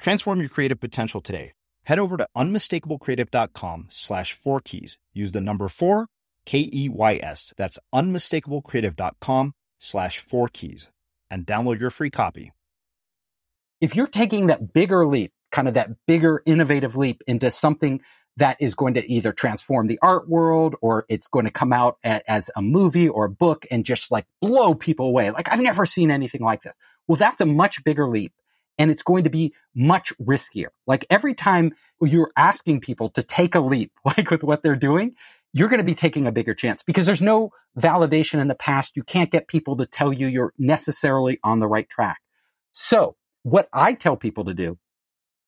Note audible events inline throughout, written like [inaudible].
Transform your creative potential today. Head over to unmistakablecreative.com slash four keys. Use the number four, K E Y S. That's unmistakablecreative.com slash four keys and download your free copy. If you're taking that bigger leap, kind of that bigger innovative leap into something that is going to either transform the art world or it's going to come out as a movie or a book and just like blow people away. Like I've never seen anything like this. Well, that's a much bigger leap and it's going to be much riskier. Like every time you're asking people to take a leap, [laughs] like with what they're doing, you're going to be taking a bigger chance because there's no validation in the past. You can't get people to tell you you're necessarily on the right track. So what I tell people to do,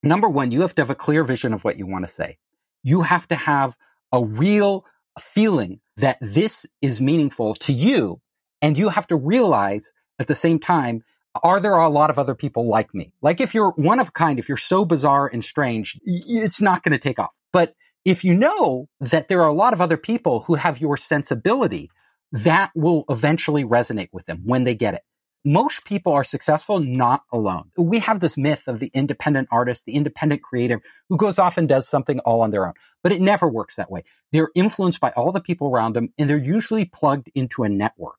number one, you have to have a clear vision of what you want to say. You have to have a real feeling that this is meaningful to you. And you have to realize at the same time are there a lot of other people like me? Like if you're one of a kind, if you're so bizarre and strange, it's not going to take off. But if you know that there are a lot of other people who have your sensibility, that will eventually resonate with them when they get it. Most people are successful not alone. We have this myth of the independent artist, the independent creative who goes off and does something all on their own. But it never works that way. They're influenced by all the people around them and they're usually plugged into a network.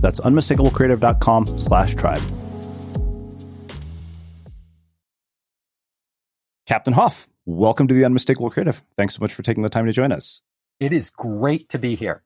that's unmistakablecreative.com slash tribe. Captain Hoff, welcome to the Unmistakable Creative. Thanks so much for taking the time to join us. It is great to be here.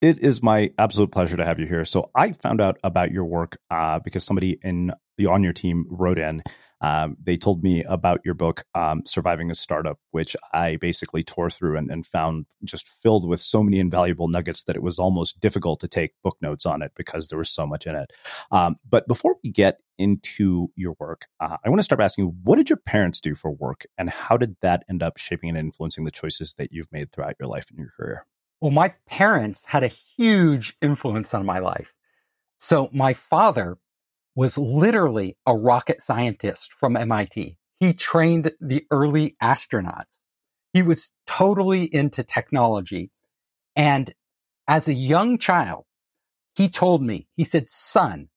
It is my absolute pleasure to have you here. So I found out about your work uh, because somebody in on your team wrote in um, they told me about your book, um, Surviving a Startup, which I basically tore through and, and, found just filled with so many invaluable nuggets that it was almost difficult to take book notes on it because there was so much in it. Um, but before we get into your work, uh, I want to start by asking what did your parents do for work and how did that end up shaping and influencing the choices that you've made throughout your life and your career? Well, my parents had a huge influence on my life. So my father was literally a rocket scientist from MIT. He trained the early astronauts. He was totally into technology. And as a young child, he told me, he said, son,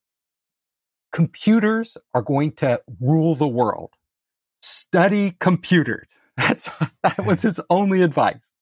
computers are going to rule the world. Study computers. [laughs] That's, that was his only advice.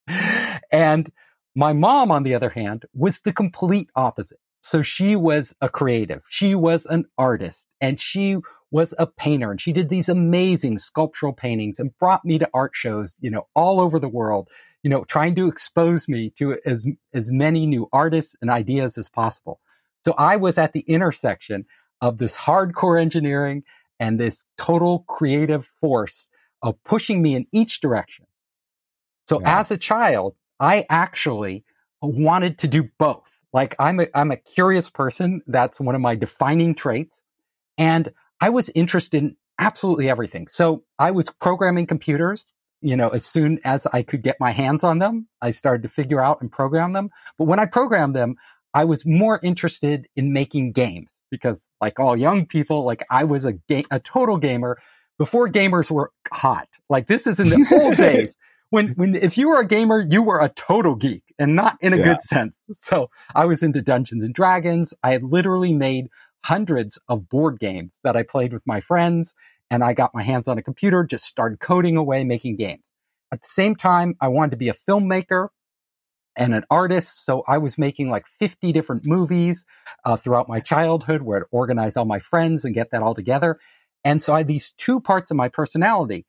And my mom, on the other hand, was the complete opposite. So she was a creative. She was an artist and she was a painter and she did these amazing sculptural paintings and brought me to art shows, you know, all over the world, you know, trying to expose me to as, as many new artists and ideas as possible. So I was at the intersection of this hardcore engineering and this total creative force of pushing me in each direction. So yeah. as a child, I actually wanted to do both. Like I'm a, I'm a curious person. That's one of my defining traits. And I was interested in absolutely everything. So I was programming computers, you know, as soon as I could get my hands on them, I started to figure out and program them. But when I programmed them, I was more interested in making games because like all young people, like I was a game, a total gamer before gamers were hot. Like this is in the old [laughs] days when, when, if you were a gamer, you were a total geek and not in a yeah. good sense. So I was into Dungeons and Dragons. I had literally made hundreds of board games that I played with my friends and I got my hands on a computer, just started coding away, making games. At the same time, I wanted to be a filmmaker and an artist. So I was making like 50 different movies uh, throughout my childhood where I'd organize all my friends and get that all together. And so I had these two parts of my personality.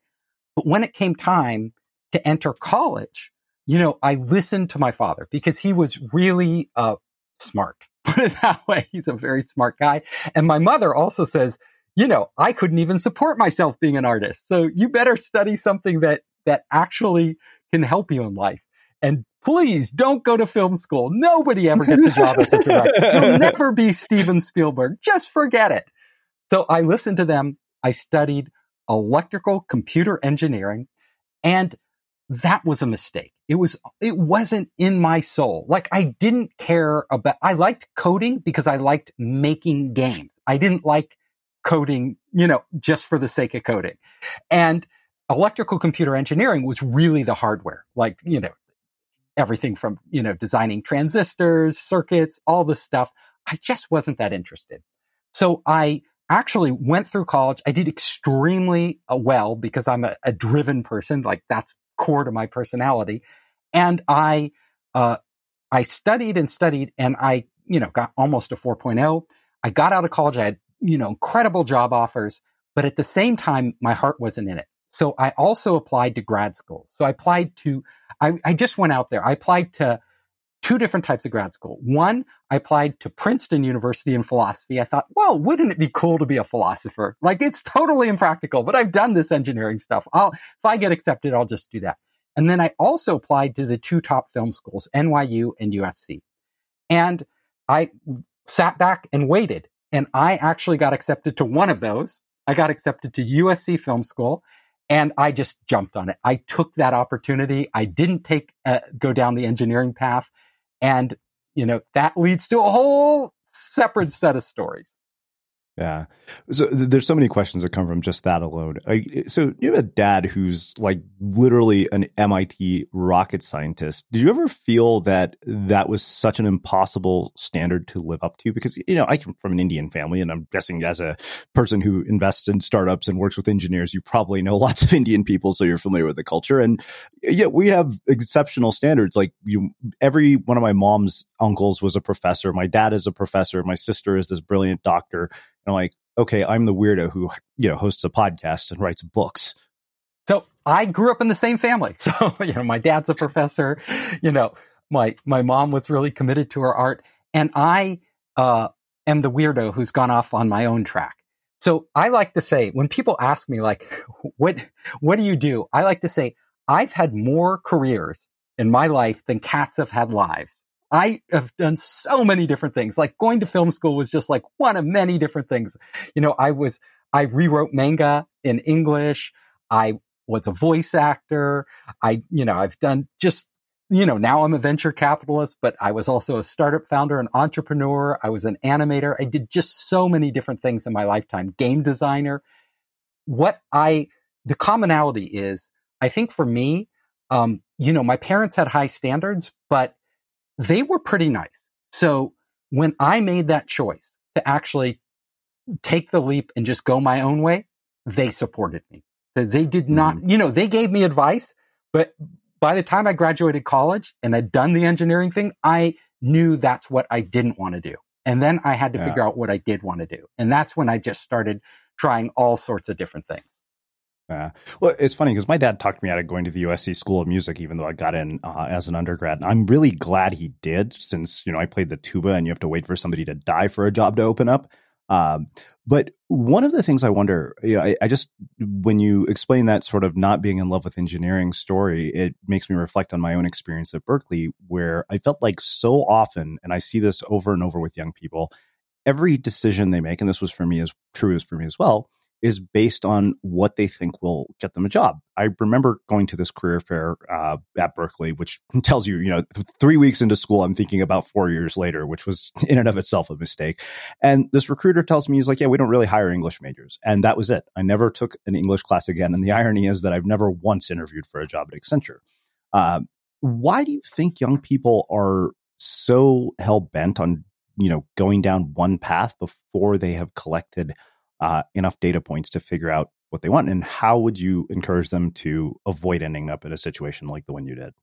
But when it came time to enter college, you know, I listened to my father because he was really uh, smart. [laughs] Put it that way. He's a very smart guy. And my mother also says, you know, I couldn't even support myself being an artist. So you better study something that, that actually can help you in life. And please don't go to film school. Nobody ever gets a job as a director. You'll [laughs] never be Steven Spielberg. Just forget it. So I listened to them. I studied electrical computer engineering and that was a mistake. It was, it wasn't in my soul. Like I didn't care about, I liked coding because I liked making games. I didn't like coding, you know, just for the sake of coding. And electrical computer engineering was really the hardware, like, you know, everything from, you know, designing transistors, circuits, all this stuff. I just wasn't that interested. So I actually went through college. I did extremely uh, well because I'm a, a driven person. Like that's core to my personality. And I, uh, I studied and studied and I, you know, got almost a 4.0. I got out of college. I had, you know, incredible job offers, but at the same time, my heart wasn't in it. So I also applied to grad school. So I applied to, I, I just went out there. I applied to two different types of grad school. One, I applied to Princeton University in philosophy. I thought, well, wouldn't it be cool to be a philosopher? Like it's totally impractical, but I've done this engineering stuff. I'll, if I get accepted, I'll just do that. And then I also applied to the two top film schools, NYU and USC. And I sat back and waited. And I actually got accepted to one of those. I got accepted to USC Film School and I just jumped on it. I took that opportunity. I didn't take, uh, go down the engineering path. And, you know, that leads to a whole separate set of stories. Yeah. So th- there's so many questions that come from just that alone. I, so you have a dad who's like literally an MIT rocket scientist. Did you ever feel that that was such an impossible standard to live up to? Because, you know, I come from an Indian family and I'm guessing as a person who invests in startups and works with engineers, you probably know [laughs] lots of Indian people. So you're familiar with the culture. And yeah, we have exceptional standards. Like you, every one of my mom's uncles was a professor. My dad is a professor. My sister is this brilliant doctor I'm like, okay, I'm the weirdo who, you know, hosts a podcast and writes books. So I grew up in the same family. [laughs] So, you know, my dad's a professor, you know, my, my mom was really committed to her art and I, uh, am the weirdo who's gone off on my own track. So I like to say when people ask me like, what, what do you do? I like to say, I've had more careers in my life than cats have had lives. I have done so many different things. Like going to film school was just like one of many different things. You know, I was, I rewrote manga in English. I was a voice actor. I, you know, I've done just, you know, now I'm a venture capitalist, but I was also a startup founder, an entrepreneur. I was an animator. I did just so many different things in my lifetime. Game designer. What I, the commonality is, I think for me, um, you know, my parents had high standards, but they were pretty nice. So when I made that choice to actually take the leap and just go my own way, they supported me. They did not, mm. you know, they gave me advice, but by the time I graduated college and I'd done the engineering thing, I knew that's what I didn't want to do. And then I had to yeah. figure out what I did want to do. And that's when I just started trying all sorts of different things. Yeah. Well, it's funny because my dad talked me out of going to the USC School of Music, even though I got in uh, as an undergrad. And I'm really glad he did, since you know I played the tuba, and you have to wait for somebody to die for a job to open up. Um, but one of the things I wonder, you know, I, I, just when you explain that sort of not being in love with engineering story, it makes me reflect on my own experience at Berkeley, where I felt like so often, and I see this over and over with young people, every decision they make, and this was for me as true as for me as well, is based on what they think will get them a job. I remember going to this career fair uh, at Berkeley, which [laughs] tells you, you know, three weeks into school, I'm thinking about four years later, which was [laughs] in and of itself a mistake. And this recruiter tells me, he's like, yeah, we don't really hire English majors. And that was it. I never took an English class again. And the irony is that I've never once interviewed for a job at Accenture. Uh, why do you think young people are so hell bent on, you know, going down one path before they have collected – uh, enough data points to figure out what they want? And how would you encourage them to avoid ending up in a situation like the one you did?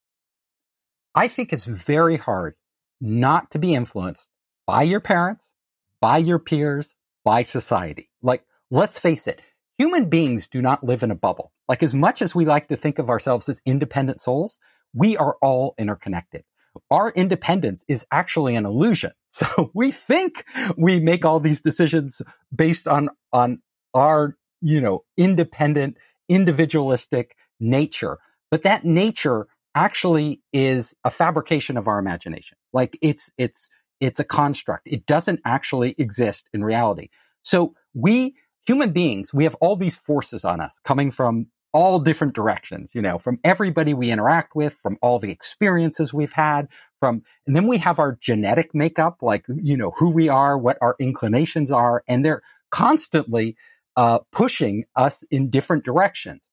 I think it's very hard not to be influenced by your parents, by your peers, by society. Like, let's face it, human beings do not live in a bubble. Like, as much as we like to think of ourselves as independent souls, we are all interconnected our independence is actually an illusion. [laughs] So we think we make all these decisions based on, on our, you know, independent, individualistic nature. But that nature actually is a fabrication of our imagination. Like it's, it's, it's a construct. It doesn't actually exist in reality. So we, human beings, we have all these forces on us coming from all different directions, you know, from everybody we interact with, from all the experiences we've had, from, and then we have our genetic makeup, like, you know, who we are, what our inclinations are, and they're constantly uh, pushing us in different directions.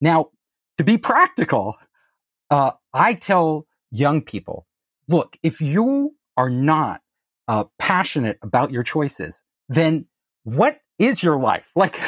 Now, to be practical, uh, I tell young people, look, if you are not uh, passionate about your choices, then what is your life? [laughs] Like,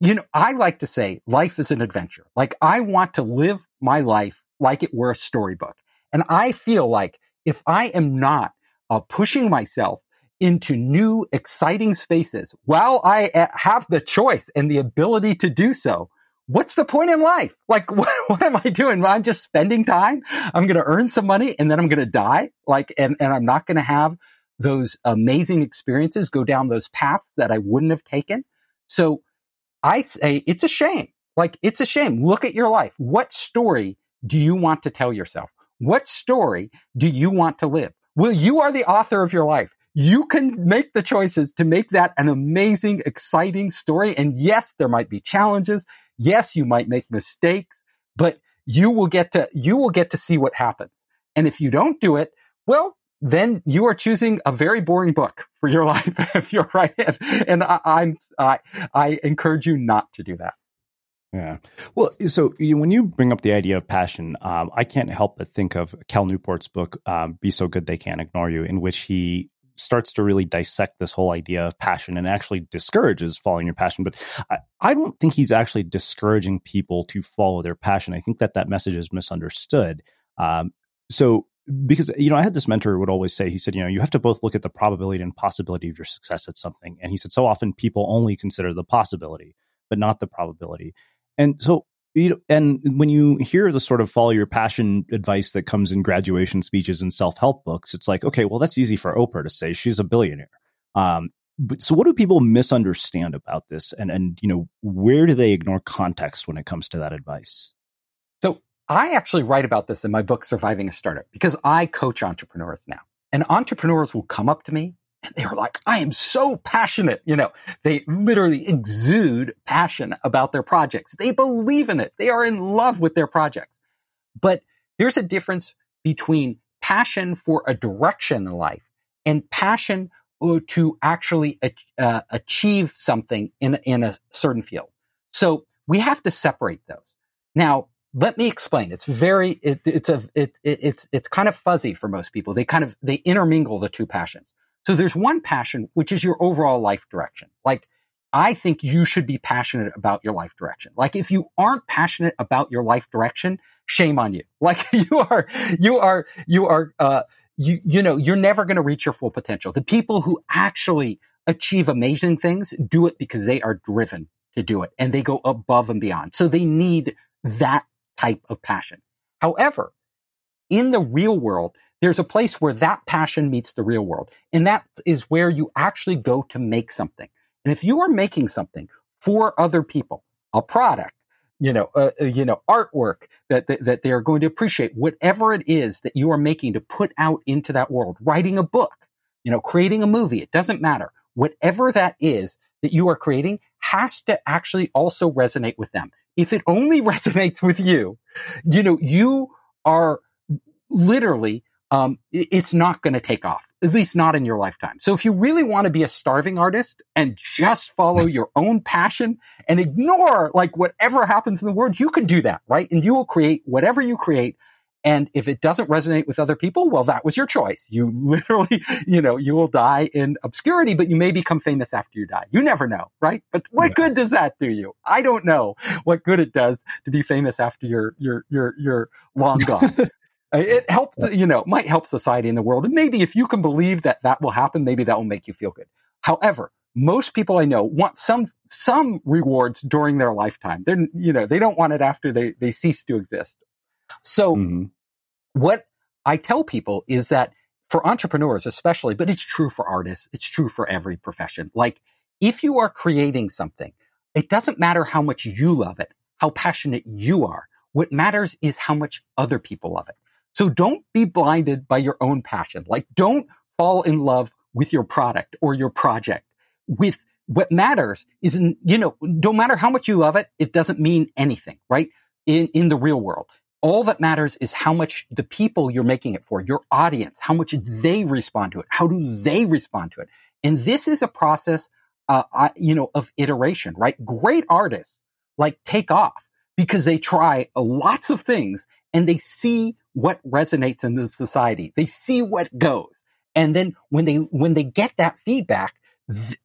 you know, I like to say life is an adventure. Like I want to live my life like it were a storybook. And I feel like if I am not uh, pushing myself into new, exciting spaces while I uh, have the choice and the ability to do so, what's the point in life? Like, [laughs] what, what am I doing? I'm just spending time. I'm going to earn some money and then I'm going to die. Like, and, and I'm not going to have those amazing experiences go down those paths that I wouldn't have taken. So I say it's a shame. Like it's a shame. Look at your life. What story do you want to tell yourself? What story do you want to live? Well, you are the author of your life. You can make the choices to make that an amazing, exciting story. And yes, there might be challenges. Yes, you might make mistakes, but you will get to, you will get to see what happens. And if you don't do it, well, then you are choosing a very boring book for your [laughs] life if you're right. And I, I'm, I, I encourage you not to do that. Yeah. Well, so you, when you bring up the idea of passion, um, I can't help but think of Cal Newport's book, um, Be So Good They Can't Ignore You, in which he starts to really dissect this whole idea of passion and actually discourages following your passion. But I, I don't think he's actually discouraging people to follow their passion. I think that that message is misunderstood. Um, so because you know i had this mentor who would always say he said you know you have to both look at the probability and possibility of your success at something. And he said so often people only consider the possibility but not the probability. And so you know, and when you hear the sort of follow your passion advice that comes in graduation speeches and self-help books it's like okay well that's easy for oprah to say. She's a billionaire. Um, but so what do people misunderstand about this? And and you know where do they ignore context when it comes to that advice I actually write about this in my book, Surviving a Startup, because I coach entrepreneurs now. And entrepreneurs will come up to me and they're like, I am so passionate. You know, they literally exude passion about their projects. They believe in it. They are in love with their projects. But there's a difference between passion for a direction in life and passion uh, to actually uh, achieve something in, in a certain field. So we have to separate those. Now, let me explain. It's very, it, it's a, it, it, it's, it's kind of fuzzy for most people. They kind of, they intermingle the two passions. So there's one passion, which is your overall life direction. Like, I think you should be passionate about your life direction. Like, if you aren't passionate about your life direction, shame on you. [laughs] Like, you are, you are, you are, uh, you, you know, you're never going to reach your full potential. The people who actually achieve amazing things do it because they are driven to do it and they go above and beyond. So they need that type of passion. However, in the real world, There's a place where that passion meets the real world. And that is where you actually go to make something. And if you are making something for other people, a product, you know, uh, uh, you know, artwork that, that, that they are going to appreciate, whatever it is that you are making to put out into that world, writing a book, you know, creating a movie, it doesn't matter. Whatever that is that you are creating has to actually also resonate with them. If it only [laughs] resonates with you, you know, you are literally um, it's not going to take off, at least not in your lifetime. So if you really want to be a starving artist and just follow [laughs] your own passion and ignore like whatever happens in the world, you can do that, right? And you will create whatever you create. And if it doesn't resonate with other people, well, that was your choice. You [laughs] literally, you know, you will die in obscurity, but you may become famous after you die. You never know, right? But what yeah. good does that do you? I don't know what good it does to be famous after you're, you're, you're, you're long gone. [laughs] It helps, you know, might help society in the world. And maybe if you can believe that that will happen, maybe that will make you feel good. However, most people I know want some, some rewards during their lifetime. They're, you know, they don't want it after they, they cease to exist. So mm-hmm. what I tell people is that for entrepreneurs, especially, but it's true for artists. It's true for every profession. Like if you are creating something, it doesn't matter how much you love it, how passionate you are. What matters is how much other people love it. So don't be blinded by your own passion. Like don't fall in love with your product or your project. With what matters is, you know, no matter how much you love it, it doesn't mean anything, right? In, in the real world. All that matters is how much the people you're making it for, your audience, how much they respond to it. How do they respond to it? And this is a process, uh, you know, of iteration, right? Great artists like take off because they try lots of things and they see what resonates in the society. They see what goes. And then when they, when they get that feedback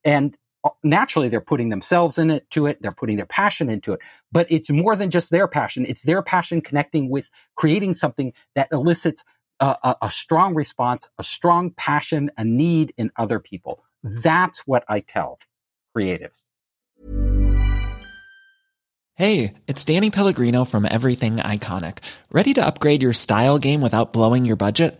and uh, naturally they're putting themselves in it to it. They're putting their passion into it, but it's more than just their passion. It's their passion connecting with creating something that elicits a, a, a strong response, a strong passion, a need in other people. That's what I tell creatives. Hey, it's Danny Pellegrino from Everything Iconic. Ready to upgrade your style game without blowing your budget?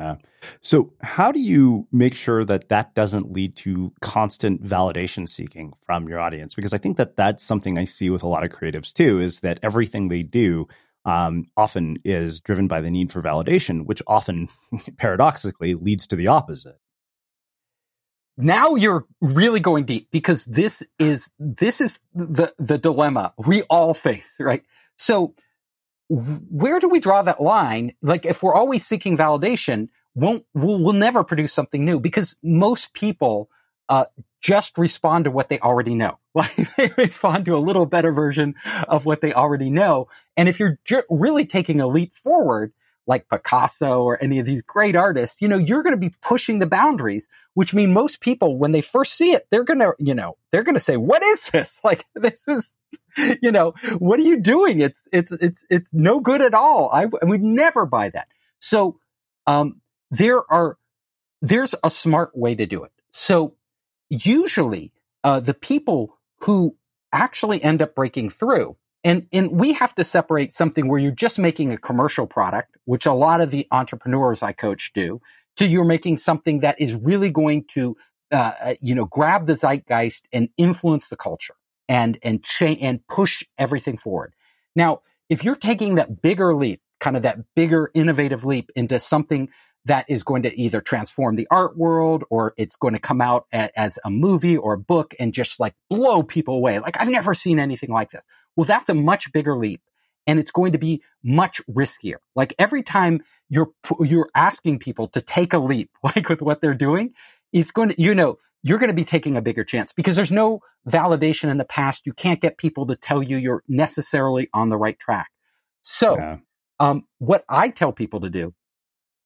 Uh, so, how do you make sure that that doesn't lead to constant validation seeking from your audience? Because I think that that's something I see with a lot of creatives too, is that everything they do um, often is driven by the need for validation, which often [laughs] paradoxically leads to the opposite. Now you're really going deep because this is this is the the dilemma we all face, right? So where do we draw that line? Like if we're always seeking validation, won't we'll, we'll never produce something new because most people uh, just respond to what they already know. [laughs] Like they respond to a little better version of what they already know. And if you're ju- really taking a leap forward, like Picasso or any of these great artists, you know, you're going to be pushing the boundaries, which mean most people, when they first see it, they're going to, you know, they're going to say, what is this? [laughs] Like, this is, you know, what are you doing? It's, it's, it's, it's no good at all. I, I would never buy that. So, um, there are, there's a smart way to do it. So usually, uh, the people who actually end up breaking through and, and we have to separate something where you're just making a commercial product, which a lot of the entrepreneurs I coach do, to you're making something that is really going to, uh, uh you know, grab the zeitgeist and influence the culture and, and change and push everything forward. Now, if you're taking that bigger leap, kind of that bigger innovative leap into something that is going to either transform the art world or it's going to come out a, as a movie or a book and just like blow people away. Like I've never seen anything like this. Well, that's a much bigger leap and it's going to be much riskier. Like every time you're, you're asking people to take a leap, [laughs] like with what they're doing, it's going to, you know, you're going to be taking a bigger chance because there's no validation in the past. You can't get people to tell you you're necessarily on the right track. So, yeah. um, what I tell people to do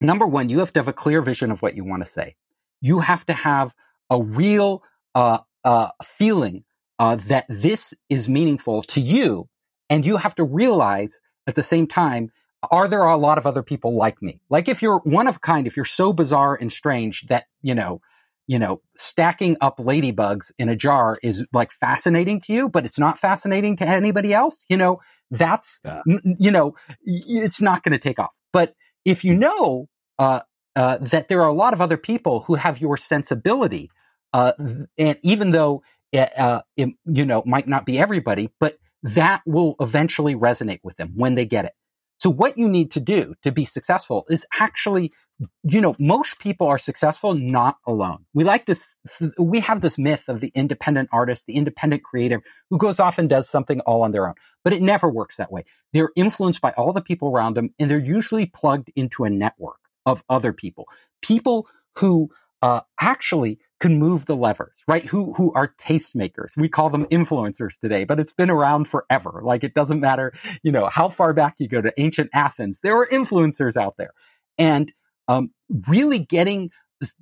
number one, you have to have a clear vision of what you want to say. You have to have a real uh, uh, feeling uh, that this is meaningful to you, and you have to realize at the same time, are there a lot of other people like me? Like if you're one of a kind, if you're so bizarre and strange that you know, you know, stacking up ladybugs in a jar is like fascinating to you, but it's not fascinating to anybody else. You know, that's yeah. n- you know, it's not going to take off. But if you know uh, uh, that there are a lot of other people who have your sensibility, uh, and even though it, uh, it, you know might not be everybody, but that will eventually resonate with them when they get it. So what you need to do to be successful is actually, you know, most people are successful not alone. We like this, we have this myth of the independent artist, the independent creative who goes off and does something all on their own, but it never works that way. They're influenced by all the people around them and they're usually plugged into a network of other people, people who uh, actually can move the levers, right? Who who are tastemakers. We call them influencers today, but it's been around forever. Like it doesn't matter, you know, how far back you go to ancient Athens, there were influencers out there, and um, really getting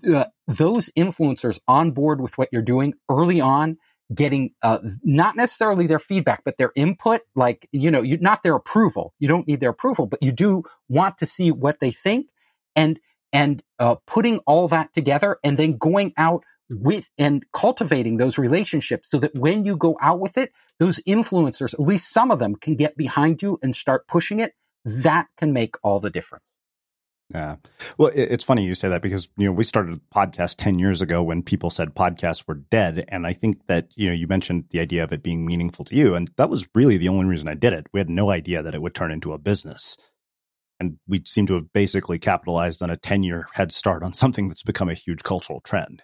uh, those influencers on board with what you're doing early on getting uh, not necessarily their feedback but their input like you know you not their approval you don't need their approval but you do want to see what they think and and uh, putting all that together and then going out with and cultivating those relationships so that when you go out with it, those influencers, at least some of them can get behind you and start pushing it. That can make all the difference. Yeah. Well, it's funny you say that because, you know, we started a podcast 10 years ago when people said podcasts were dead. And I think that, you know, you mentioned the idea of it being meaningful to you. And that was really the only reason I did it. We had no idea that it would turn into a business and we seem to have basically capitalized on a 10 year head start on something that's become a huge cultural trend.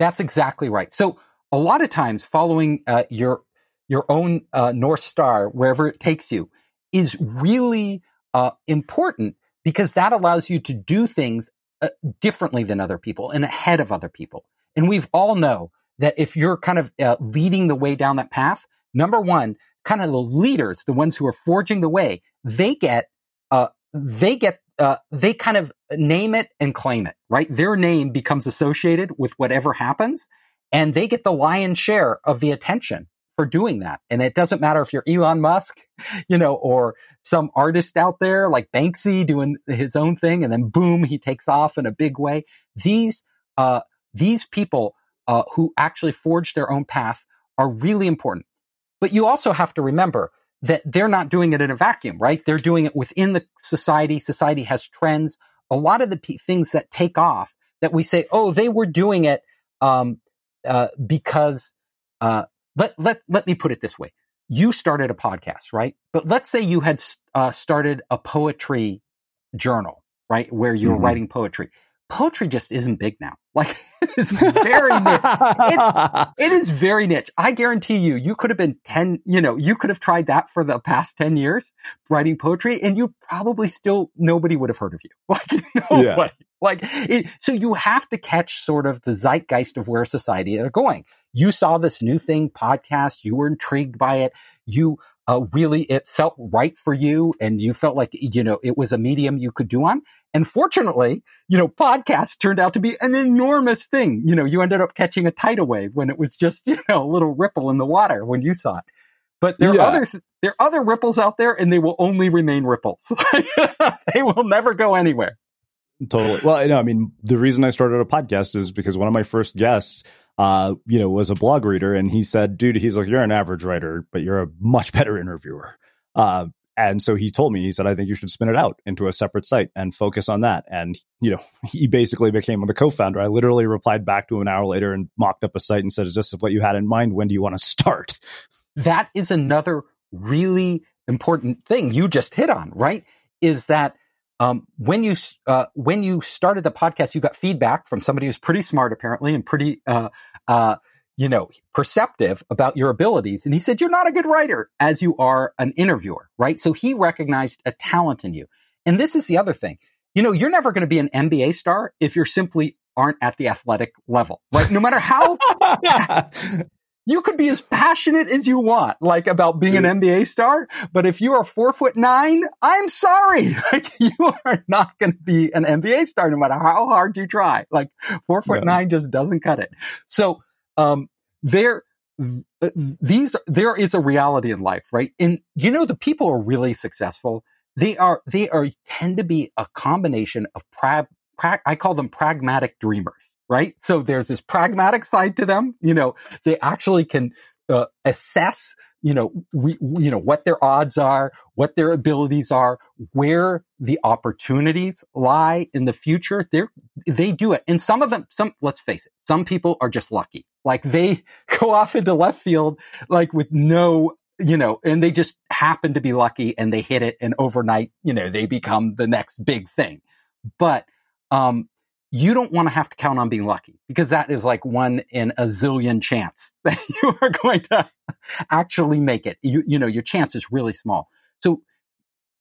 That's exactly right. So a lot of times following uh, your your own uh, North Star, wherever it takes you, is really uh, important because that allows you to do things uh, differently than other people and ahead of other people. And we've all know that if you're kind of uh, leading the way down that path, number one, kind of the leaders, the ones who are forging the way, they get, uh, they get, uh, they kind of name it and claim it, right? Their name becomes associated with whatever happens and they get the lion's share of the attention for doing that. And it doesn't matter if you're Elon Musk, [laughs] you know, or some artist out there like Banksy doing his own thing and then boom, he takes off in a big way. These, uh, these people, uh, who actually forge their own path are really important. But you also have to remember that they're not doing it in a vacuum, right? They're doing it within the society. Society has trends. A lot of the p- things that take off that we say, oh, they were doing it, um, uh, because, uh, let, let, let me put it this way. You started a podcast, right? But let's say you had uh, started a poetry journal, right? Where you're mm-hmm. writing poetry. Poetry just isn't big now. [laughs] Like it's very niche. It, it is very niche. I guarantee you, you could have been 10, you know, you could have tried that for the past 10 years writing poetry and you probably still, nobody would have heard of you. [laughs] Like nobody. Yeah. Like, it, so you have to catch sort of the zeitgeist of where society are going. You saw this new thing podcast. You were intrigued by it. You, uh, really, it felt right for you and you felt like, you know, it was a medium you could do on. And fortunately, you know, podcasts turned out to be an enormous thing. You know, you ended up catching a tidal wave when it was just, [laughs] you know, a little ripple in the water when you saw it. But there yeah. are other, th- there are other ripples out there and they will only remain ripples. [laughs] they will never go anywhere. Totally. Well, I know, I mean, the reason I started a podcast is because one of my first guests, uh, you know, was a blog reader, and he said, "Dude, he's like, you're an average writer, but you're a much [laughs] better interviewer." Uh, and so he told me, he said, "I think you should spin it out into a separate site and focus on that." And you know, [laughs] he basically became the co-founder. I literally replied back to him an hour later and mocked up a site and said, "Is this what you had in mind? When do you want to [laughs] start?" That is another really important thing you just hit on, right? Is that um, when you uh, when you started the podcast, you got feedback from somebody who's pretty smart, apparently, and pretty uh, uh, you know perceptive about your abilities. And he said you're not a good writer as you are an interviewer, right? So he recognized a talent in you. And this is the other thing. You know, you're never going to be an NBA star if you're simply aren't at the athletic level, right? No matter how [laughs] you could be as passionate as you want, like about being an NBA star. But if you are four foot nine, I'm sorry. [laughs] Like you are not going to be an NBA star no matter how hard you try. Like four foot yeah. nine just doesn't cut it. So, um, there, uh, these, there is a reality in life, right? And you know, the people are really successful. They are, they are, tend to be a combination of pra, pra I call them pragmatic dreamers right? So there's this pragmatic side to them. You know, they actually can uh, assess, you know, we, you know, what their odds are, what their abilities are, where the opportunities lie in the future. They they do it. And some of them, some, let's face it, some people are just lucky. Like they [laughs] go off into left field, like with no you know, and they just happen to be lucky and they hit it and overnight, you know, they become the next big thing. But, um, you don't want to have to count on being lucky because that is like one in a zillion chance [laughs] that you are going to actually make it. You, you know, your chance is really small. So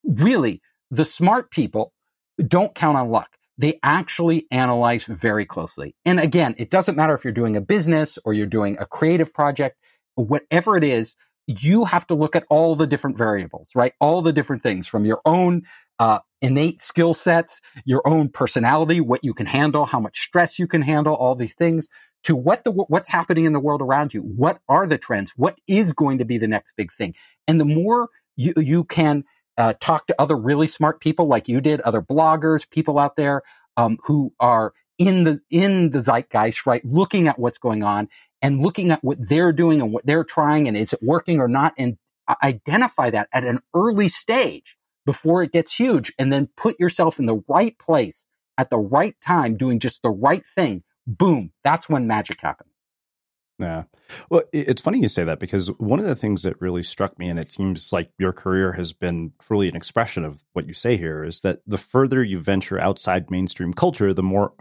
really the smart people don't count on luck. They actually analyze very closely. And again, it doesn't matter if you're doing a business or you're doing a creative project, whatever it is, you have to look at all the different variables, right? All the different things from your own uh, innate skill sets, your own personality, what you can handle, how much stress you can handle, all these things to what the, what's happening in the world around you. What are the trends? What is going to be the next big thing? And the more you, you can uh, talk to other really smart people like you did, other bloggers, people out there um, who are in the in the zeitgeist, right? Looking at what's going on and looking at what they're doing and what they're trying and is it working or not, and identify that at an early stage before it gets huge and then put yourself in the right place at the right time doing just the right thing. Boom. That's when magic happens. Yeah. Well, it's funny you say that because one of the things that really struck me, and it seems like your career has been truly an expression of what you say here, is that the further you venture outside mainstream culture, the more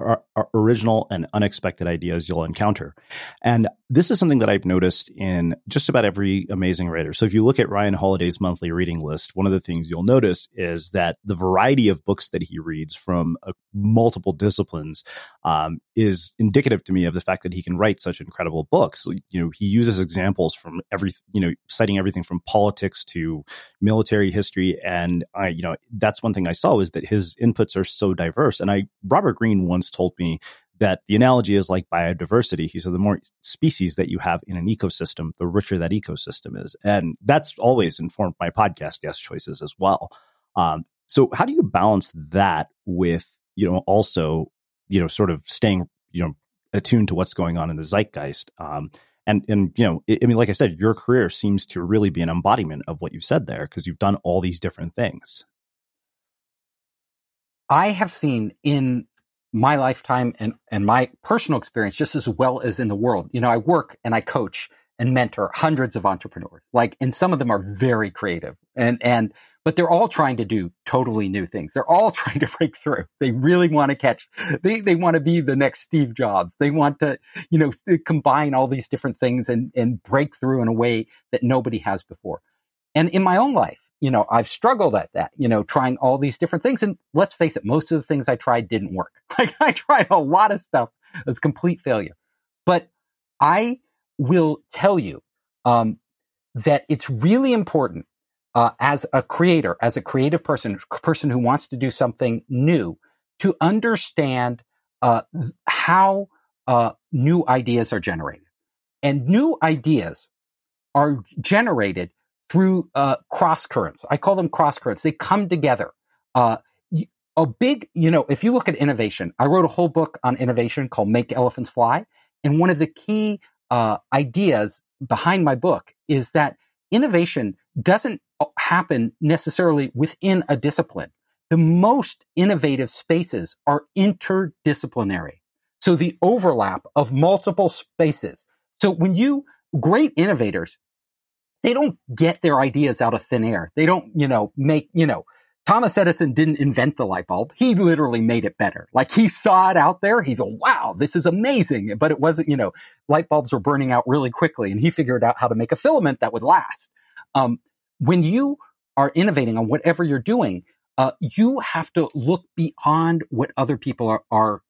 original and unexpected ideas you'll encounter. And this is something that I've noticed in just about every amazing writer. So if you look at Ryan Holiday's monthly reading list, one of the things you'll notice is that the variety of books that he reads from uh, multiple disciplines um, is indicative to me of the fact that he can write such incredible books. You know, he uses examples from every, you know, citing everything from politics to military history. And I, you know, that's one thing I saw is that his inputs are so diverse. And I, Robert Greene once told me that the analogy is like biodiversity. He said the more species that you have in an ecosystem, the richer that ecosystem is. And that's always informed my podcast guest choices as well. Um, so how do you balance that with, you know, also, you know, sort of staying, you know, attuned to what's going on in the zeitgeist? Um, and and you know, I mean, like I said, your career seems to really be an embodiment of what you said there because you've done all these different things. I have seen in my lifetime and, and my personal experience just as well as in the world. You know, I work and I coach and mentor hundreds of entrepreneurs. Like, and some of them are very creative and, and, but they're all trying to do totally new things. They're all [laughs] trying to break through. They really want to catch, they, they want to be the next Steve Jobs. They want to, you know, combine all these different things and, and break through in a way that nobody has before. And in my own life, you know, I've struggled at that, you know, trying all these different things. And let's face it, most of the things I tried didn't work. [laughs] Like I tried a lot of stuff that's complete failure. But I will tell you, um, that it's really important, uh, as a creator, as a creative person, person who wants to do something new, to understand, uh, how, uh, new ideas are generated. And new ideas are generated through uh, cross currents. I call them cross currents. They come together. Uh, a big, you know, if you look at innovation, I wrote a whole book on innovation called Make Elephants Fly. And one of the key uh, ideas behind my book is that innovation doesn't happen necessarily within a discipline. The most innovative spaces are interdisciplinary. So the overlap of multiple spaces. So when you, great innovators they don't get their ideas out of thin air. They don't, you know, make, you know, Thomas Edison didn't invent the light bulb. He literally made it better. Like he saw it out there. He's a wow, this is amazing. But it wasn't, you know, light bulbs were burning out really quickly and he figured out how to make a filament that would last. Um, when you are innovating on whatever you're doing, uh, you have to look beyond what other people are, are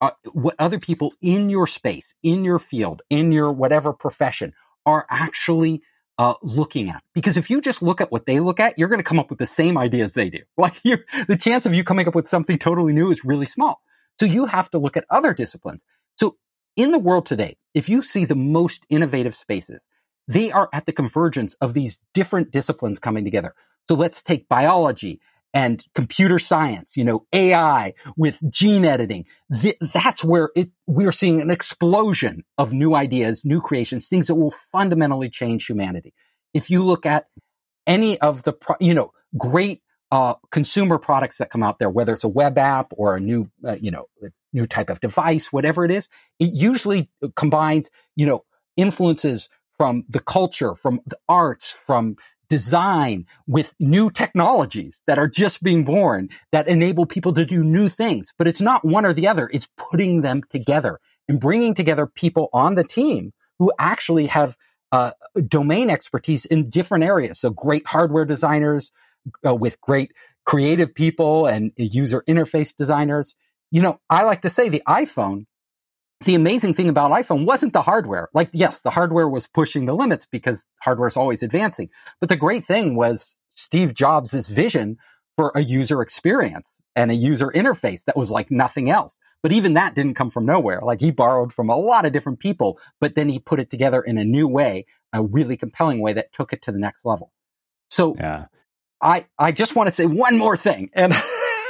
uh, what other people in your space, in your field, in your whatever profession are actually uh, looking at. Because if you just look at what they look at, you're going to come up with the same ideas they do. [laughs] Like you, the chance of you coming up with something totally new is really small. So you have to look at other disciplines. So in the world today, if you see the most innovative spaces, they are at the convergence of these different disciplines coming together. So let's take biology and computer science, you know, AI with gene editing. Th- that's where it, we're seeing an explosion of new ideas, new creations, things that will fundamentally change humanity. If you look at any of the, pro- you know, great uh, consumer products that come out there, whether it's a web app or a new, uh, you know, new type of device, whatever it is, it usually combines, you know, influences from the culture, from the arts, from design with new technologies that are just being born that enable people to do new things. But it's not one or the other. It's putting them together and bringing together people on the team who actually have uh, domain expertise in different areas. So great hardware designers uh, with great creative people and user interface designers. You know, I like to say the iPhone the amazing thing about iPhone wasn't the hardware. Like, yes, the hardware was pushing the limits because hardware is always advancing. But the great thing was Steve Jobs' vision for a user experience and a user interface that was like nothing else. But even that didn't come from nowhere. Like he borrowed from a lot of different people, but then he put it together in a new way, a really compelling way that took it to the next level. So yeah. I, I just want to say one more thing. And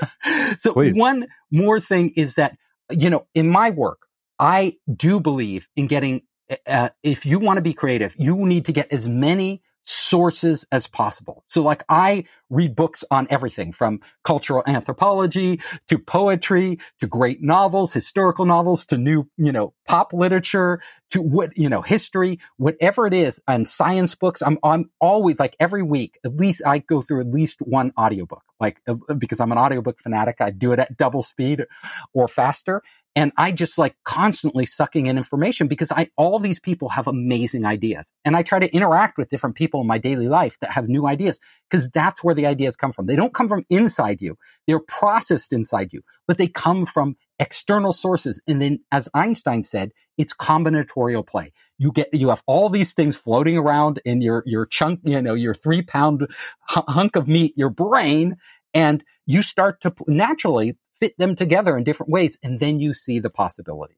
[laughs] so Please. one more thing is that, you know, in my work, I do believe in getting, uh, if you want to be creative, you need to get as many sources as possible. So like I read books on everything from cultural anthropology to poetry to great novels, historical novels to new, you know, pop literature to what, you know, history, whatever it is and science books. I'm, I'm always like every week, at least I go through at least one audiobook, like uh, because I'm an audiobook fanatic. I do it at double speed or faster. And I just like constantly sucking in information because I, all these people have amazing ideas and I try to interact with different people in my daily life that have new ideas because that's where the ideas come from. They don't come from inside you. They're processed inside you, but they come from external sources. And then as Einstein said, it's combinatorial play. You get, you have all these things floating around in your, your chunk, you know, your three pound hunk of meat, your brain, and you start to naturally fit them together in different ways, and then you see the possibilities.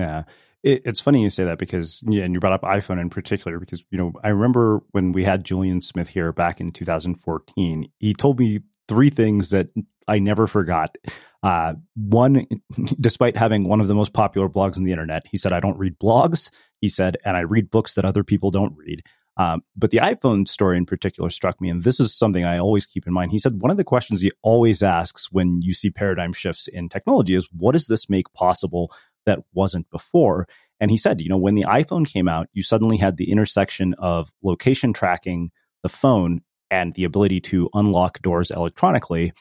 Yeah. It, it's funny you say that because, yeah, and you brought up iPhone in particular, because, you know, I remember when we had Julien Smith here back in 2014, he told me three things that I never forgot. Uh, one, [laughs] despite having one of the most popular blogs on the internet, he said, I don't read blogs. He said, and I read books that other people don't read. Um, but the iPhone story in particular struck me, and this is something I always keep in mind. He said one of the questions he always asks when you see paradigm shifts in technology is, what does this make possible that wasn't before? And he said, you know, when the iPhone came out, you suddenly had the intersection of location tracking, the phone, and the ability to unlock doors electronically.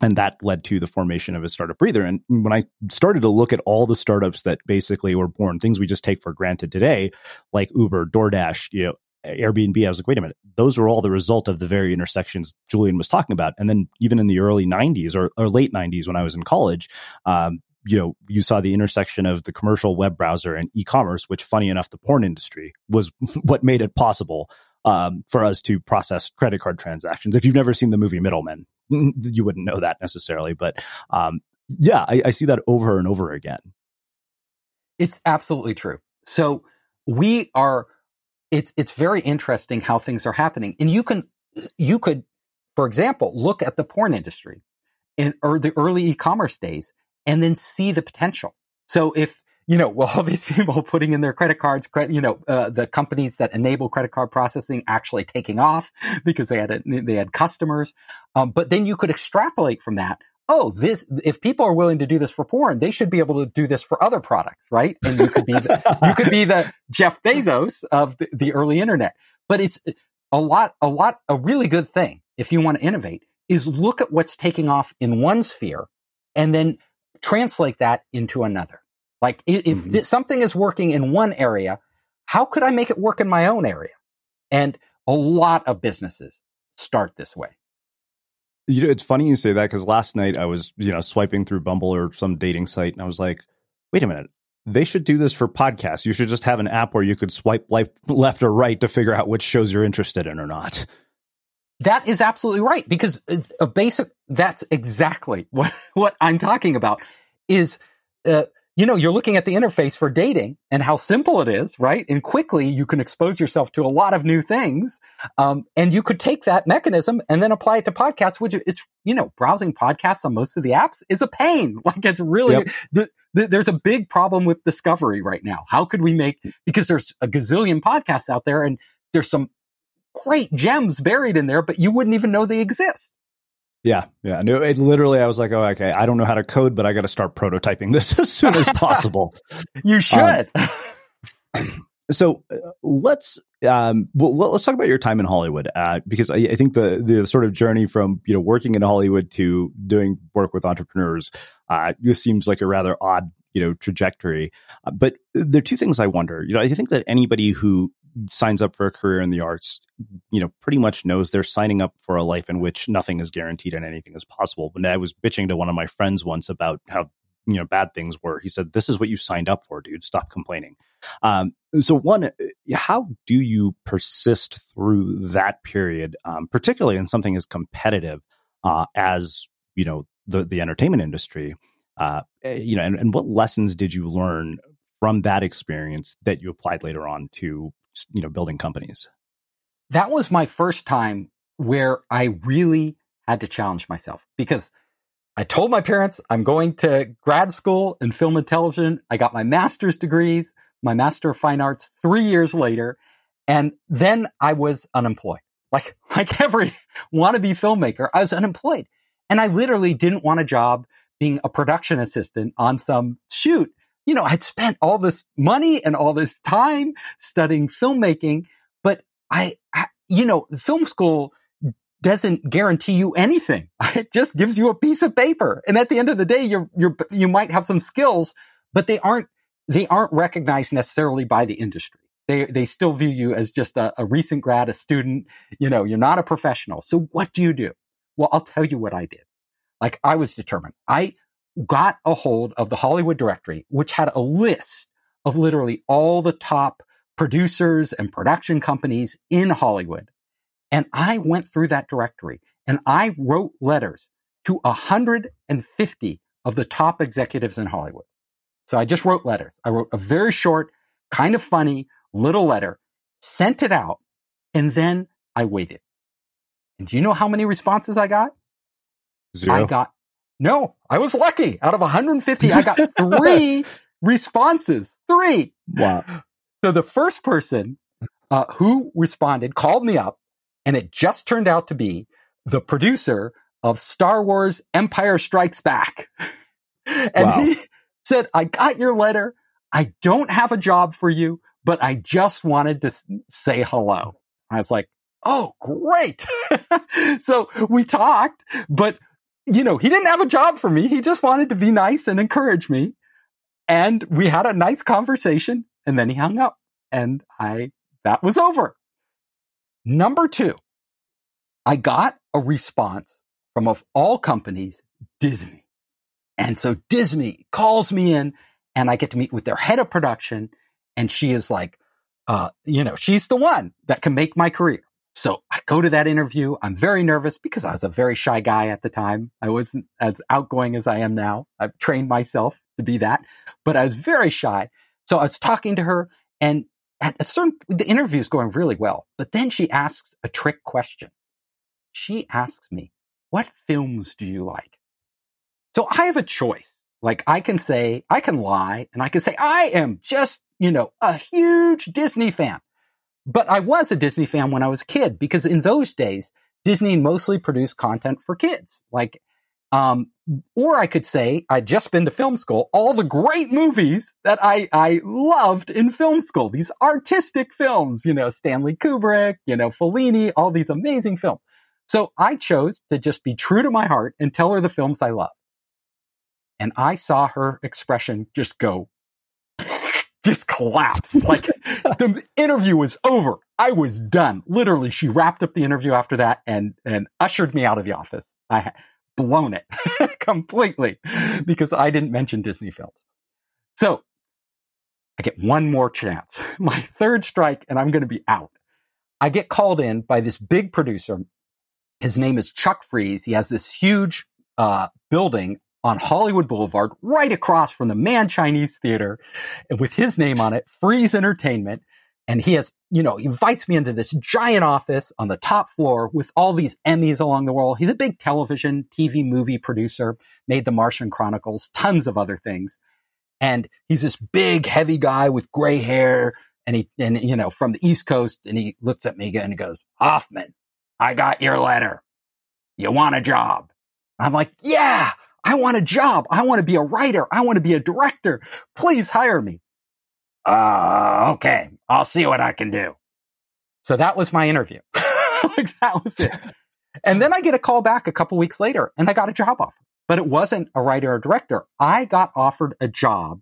And that led to the formation of a startup breather. And when I started to look at all the startups that basically were born, things we just take for granted today, like Uber, DoorDash, you know, Airbnb, I was like, wait a minute, those were all the result of the very intersections Julien was talking about. And then even in the early 90s or, or late 90s when I was in college, um, you know, you saw the intersection of the commercial web browser and e-commerce, which funny enough, the porn industry was [laughs] what made it possible um, for us to process credit card transactions. If you've never seen the movie Middlemen, [laughs] you wouldn't know that necessarily. But um, yeah, I, I see that over and over again. It's absolutely true. So we are it's it's very interesting how things are happening. And you can you could, for example, look at the porn industry in or the early e-commerce days and then see the potential. So if you know, [laughs] well, all these people putting in their credit cards, credit, you know, uh, the companies that enable credit card processing actually taking off [laughs] because they had a, they had customers. Um, but then you could extrapolate from that oh, this, if people are willing to do this for porn, they should be able to do this for other products, right? And you could be the, you could be the [laughs] Jeff Bezos of the, the early internet. But it's a lot, a lot, a really good thing if you want to innovate is look at what's taking off in one sphere and then translate that into another. Like if, mm-hmm. if something is working in one area, how could I make it work in my own area? And a lot of businesses start this way. You know, it's funny you say that because last night I was, you know, swiping through Bumble or some dating site, and I was like, wait a minute, they should do this for podcasts. You should just have an app where you could swipe left or right to figure out which shows you're interested in or not. That is absolutely right because a basic that's exactly [laughs] what what I'm talking about is uh, you know, you're looking at the interface for dating and how simple it is, right? And quickly you can expose yourself to a lot of new things. Um, and you could take that mechanism and then apply it to podcasts, which it's, you know, browsing podcasts on most of the apps is a pain. [laughs] Like it's really, yep. the, the, there's a big problem with discovery right now. How could we make, because there's a gazillion podcasts out there and there's some great gems buried in there, but you wouldn't even know they exist. Yeah, yeah. No, it literally, I was like, oh, okay. I don't know how to code, but I got to start prototyping this [laughs] as soon as possible. [laughs] you should. Um, [clears throat] so uh, let's um, well, let's talk about your time in Hollywood uh, because I, I, think the the sort of journey from you know working in Hollywood to doing work with entrepreneurs uh, just seems like a rather odd you know trajectory. Uh, but there are two things I wonder. You know, I think that anybody who signs up for a career in the arts, you know, pretty much knows they're signing up for a life in which nothing is guaranteed and anything is possible. When I was bitching to one of my friends once about how you know bad things were. He said, "This is what you signed up for, dude. Stop complaining." Um, so, one, uh, how do you persist through that period, um, particularly in something as competitive uh, as you know the the entertainment industry? Uh, eh, you know, and, and what lessons did you learn from that experience that you applied later on to you know building companies that was my first time where i really had to challenge myself because i told my parents i'm going to grad school in film and television i got my master's degrees my master of fine arts three years later and then i was unemployed [laughs] like, like every wannabe filmmaker, I was unemployed. And I literally didn't want a job being a production assistant on some shoot. You know, I'd spent all this money and all this time studying filmmaking, but I, I you know, film school doesn't guarantee you anything. [laughs] It just gives you a piece of paper. And at the end of the day, you're, you're, you might have some skills, but they aren't, they aren't recognized necessarily by the industry. They, they still view you as just a, a recent grad, a student. You know, you're not a professional. So what do you do? Well, I'll tell you what I did. Like I was determined. I got a hold of the Hollywood directory, which had a list of literally all the top producers and production companies in Hollywood. And I went through that directory and I wrote letters to 150 of the top executives in Hollywood. So I just wrote letters. I wrote a very short, kind of funny little letter, sent it out, and then I waited. And do you know how many responses I got? Zero. I got, no, I was lucky. Out of 150, I got [laughs] three responses. Three. Wow. So the first person uh, who responded called me up, and it just turned out to be the producer of Star Wars Empire Strikes Back. [laughs] and Wow. he said, I got your letter. I don't have a job for you, but I just wanted to say hello. I was like, Oh, great. [laughs] so we talked, but you know, he didn't have a job for me. He just wanted to be nice and encourage me. And we had a nice conversation and then he hung up and I, that was over. Number two, I got a response from of all companies, Disney. And so Disney calls me in and I get to meet with their head of production. And she is like, uh, you know, she's the one that can make my career. So I go to that interview. I'm very nervous because I was a very shy guy at the time. I wasn't as outgoing as I am now. I've trained myself to be that, but I was very shy. So I was talking to her and at a certain, the interview is going really well, but then she asks a trick question. She asks me, what films do you like? So I have a choice. Like I can say, I can lie and I can say, I am just, you know, a huge Disney fan. But I was a Disney fan when I was a kid because in those days, Disney mostly produced content for kids. Like, um, or I could say I'd just been to film school, all the great movies that I, I loved in film school, these artistic films, you know, Stanley Kubrick, you know, Fellini, all these amazing films. So I chose to just be true to my heart and tell her the films I love. And I saw her expression just go, just collapse. Like [laughs] the interview was over. I was done. Literally, she wrapped up the interview after that and, and ushered me out of the office. I had blown it [laughs] completely because I didn't mention Disney films. So I get one more chance, [laughs] my third strike, and I'm going to be out. I get called in by this big producer. His name is Chuck Fries. He has this huge uh, building on Hollywood Boulevard, right across from the Mann Chinese Theater, with his name on it, Fries Entertainment. And he has, you know, invites me into this giant office on the top floor with all these Emmys along the wall. He's a big television, TV, movie producer, made The Martian Chronicles, tons of other things. And he's this big, heavy guy with gray hair. And he, and, you know, from the East Coast. And he looks at me and he goes, Hoffman, I got your letter. You want a job? I'm like, yeah, I want a job. I want to be a writer. I want to be a director. Please hire me. Uh, okay. I'll see what I can do. So that was my interview. [laughs] like that was it. And then I get a call back a couple weeks later and I got a job offer, but it wasn't a writer or director. I got offered a job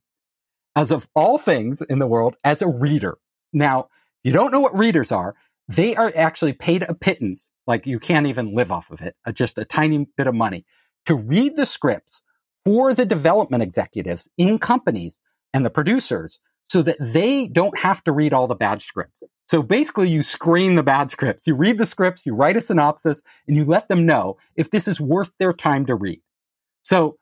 as of all things in the world as a reader. Now, you don't know what readers are. They are actually paid a pittance. Like you can't even live off of it. uh, Just a tiny bit of money to read the scripts for the development executives in companies and the producers so that they don't have to read all the bad scripts. So basically you screen the bad scripts. You read the scripts, you write a synopsis, and you let them know if this is worth their time to read. So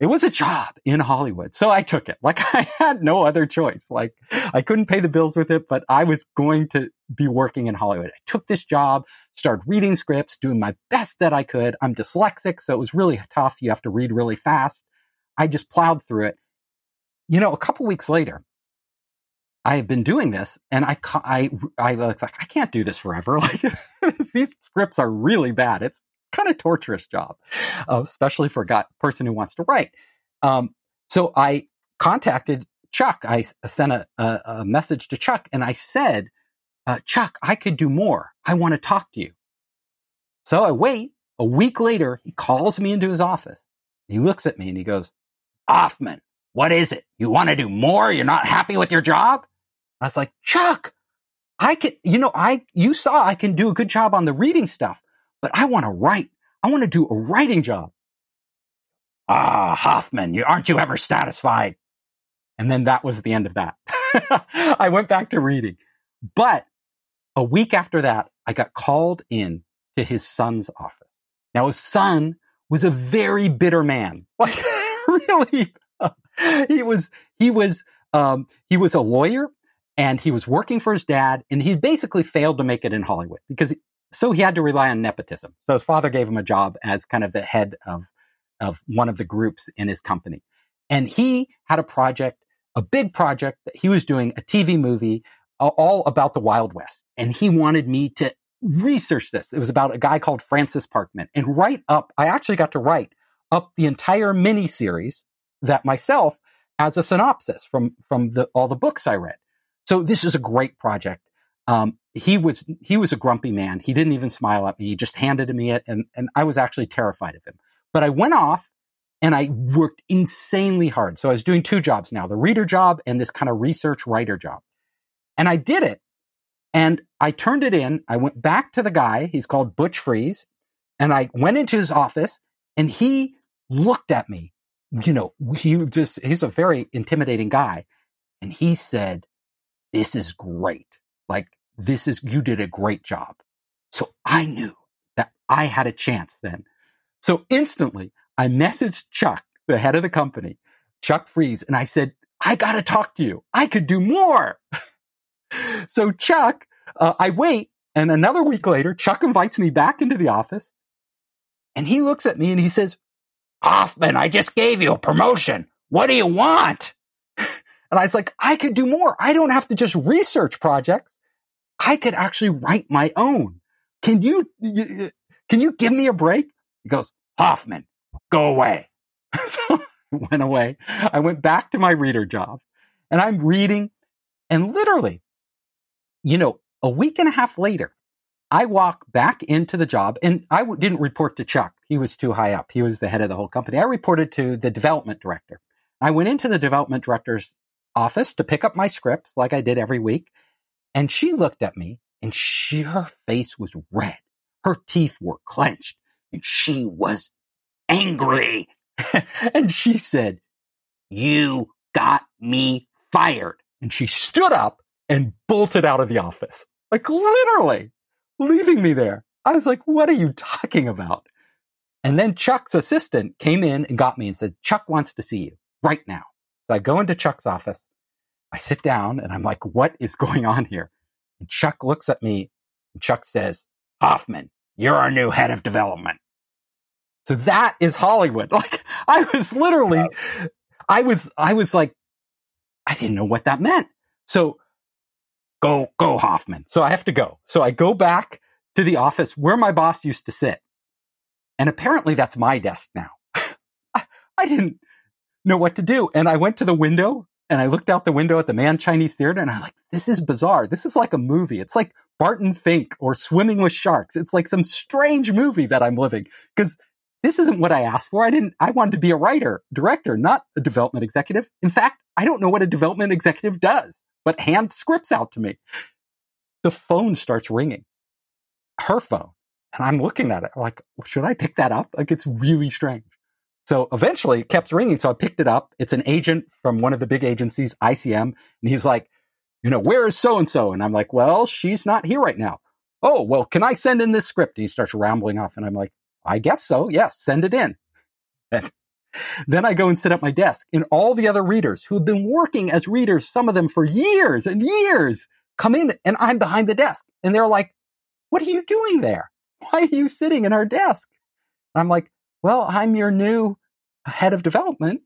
it was a job in Hollywood. So I took it. [laughs] Like I had no other choice. Like I couldn't pay the bills with it, but I was going to be working in Hollywood. I took this job, started reading scripts, doing my best that I could. I'm dyslexic, so it was really tough. You have to read really fast. I just plowed through it. You know, a couple weeks later, I have been doing this and I, I, I was like, I can't do this forever. [laughs] Like [laughs] these scripts are really bad. It's kind of torturous job, uh, especially for a guy, person who wants to write. Um, so I contacted Chuck. I sent a, a, a message to Chuck and I said, uh, Chuck, I could do more. I want to talk to you. So I wait. A week later, he calls me into his office. He looks at me and he goes, Hoffman, what is it? You want to do more? You're not happy with your job? I was like, Chuck, I can, you know, I, you saw I can do a good job on the reading stuff, but I want to write. I want to do a writing job. Ah, Hoffman, you, aren't you ever satisfied? And then that was the end of that. [laughs] I went back to reading. But a week after that, I got called in to his son's office. Now his son was a very bitter man. [laughs] [laughs] Really, he was, he was, um, he was a lawyer and he was working for his dad and he basically failed to make it in Hollywood because so he had to rely on nepotism. So his father gave him a job as kind of the head of, of one of the groups in his company. And he had a project, a big project that he was doing, a TV movie all about the Wild West. And he wanted me to research this. It was about a guy called Francis Parkman and write up, I actually got to write up the entire mini series that myself as a synopsis from, from the, all the books I read. So this is a great project. Um, he was, he was a grumpy man. He didn't even smile at me. He just handed me it and, and I was actually terrified of him. But I went off and I worked insanely hard. So I was doing two jobs now, the reader job and this kind of research writer job. And I did it and I turned it in. I went back to the guy. He's called Butch Fries. And I went into his office and he looked at me. You know, he just, he's a very intimidating guy. And he said, this is great. Like, this is, you did a great job. So I knew that I had a chance then. So instantly I messaged Chuck, the head of the company, Chuck Fries, and I said, I got to talk to you. I could do more. [laughs] so Chuck, uh, I wait and another week later, Chuck invites me back into the office and he looks at me and he says, Hoffman, I just gave you a promotion. What do you want? [laughs] And I was like, I could do more. I don't have to just research projects. I could actually write my own. Can you, can you give me a break? He goes, Hoffman, go away. [laughs] so I went away. I went back to my reader job and I'm reading and literally you know, a week and a half later, I walk back into the job and I w- didn't report to Chuck. He was too high up. He was the head of the whole company. I reported to the development director. I went into the development director's office to pick up my scripts like I did every week. And she looked at me and she, her face was red. Her teeth were clenched and she was angry. [laughs] and she said, you got me fired. And she stood up and bolted out of the office. Like literally leaving me there. I was like, what are you talking about? And then Chuck's assistant came in and got me and said, Chuck wants to see you right now. So I go into Chuck's office. I sit down and I'm like, what is going on here? And Chuck looks at me and Chuck says, Hoffman, you're our new head of development. So that is Hollywood. [laughs] Like I was literally, I was, I was like, I didn't know what that meant. So go, go Hoffman. So I have to go. So I go back to the office where my boss used to sit. And apparently that's my desk now. I, [laughs] I didn't know what to do. And I went to the window and I looked out the window at the Mann Chinese Theater and I'm like, this is bizarre. This is like a movie. It's like Barton Fink or Swimming with Sharks. It's like some strange movie that I'm living because this isn't what I asked for. I didn't, I wanted to be a writer, director, not a development executive. In fact, I don't know what a development executive does but hand scripts out to me. The phone starts ringing. Her phone. And I'm looking at it like, should I pick that up? Like it's really strange. So eventually it kept ringing. So I picked it up. It's an agent from one of the big agencies, ICM. And he's like, you know, where is so and so? And I'm like, well, she's not here right now. Oh, well, can I send in this script? And he starts rambling off. And I'm like, I guess so. Yes, send it in. [laughs] Then I go and sit at my desk and all the other readers who have been working as readers, some of them for years and years come in and I'm behind the desk and they're like, what are you doing there? Why are you sitting in our desk? I'm like, well, I'm your new head of development.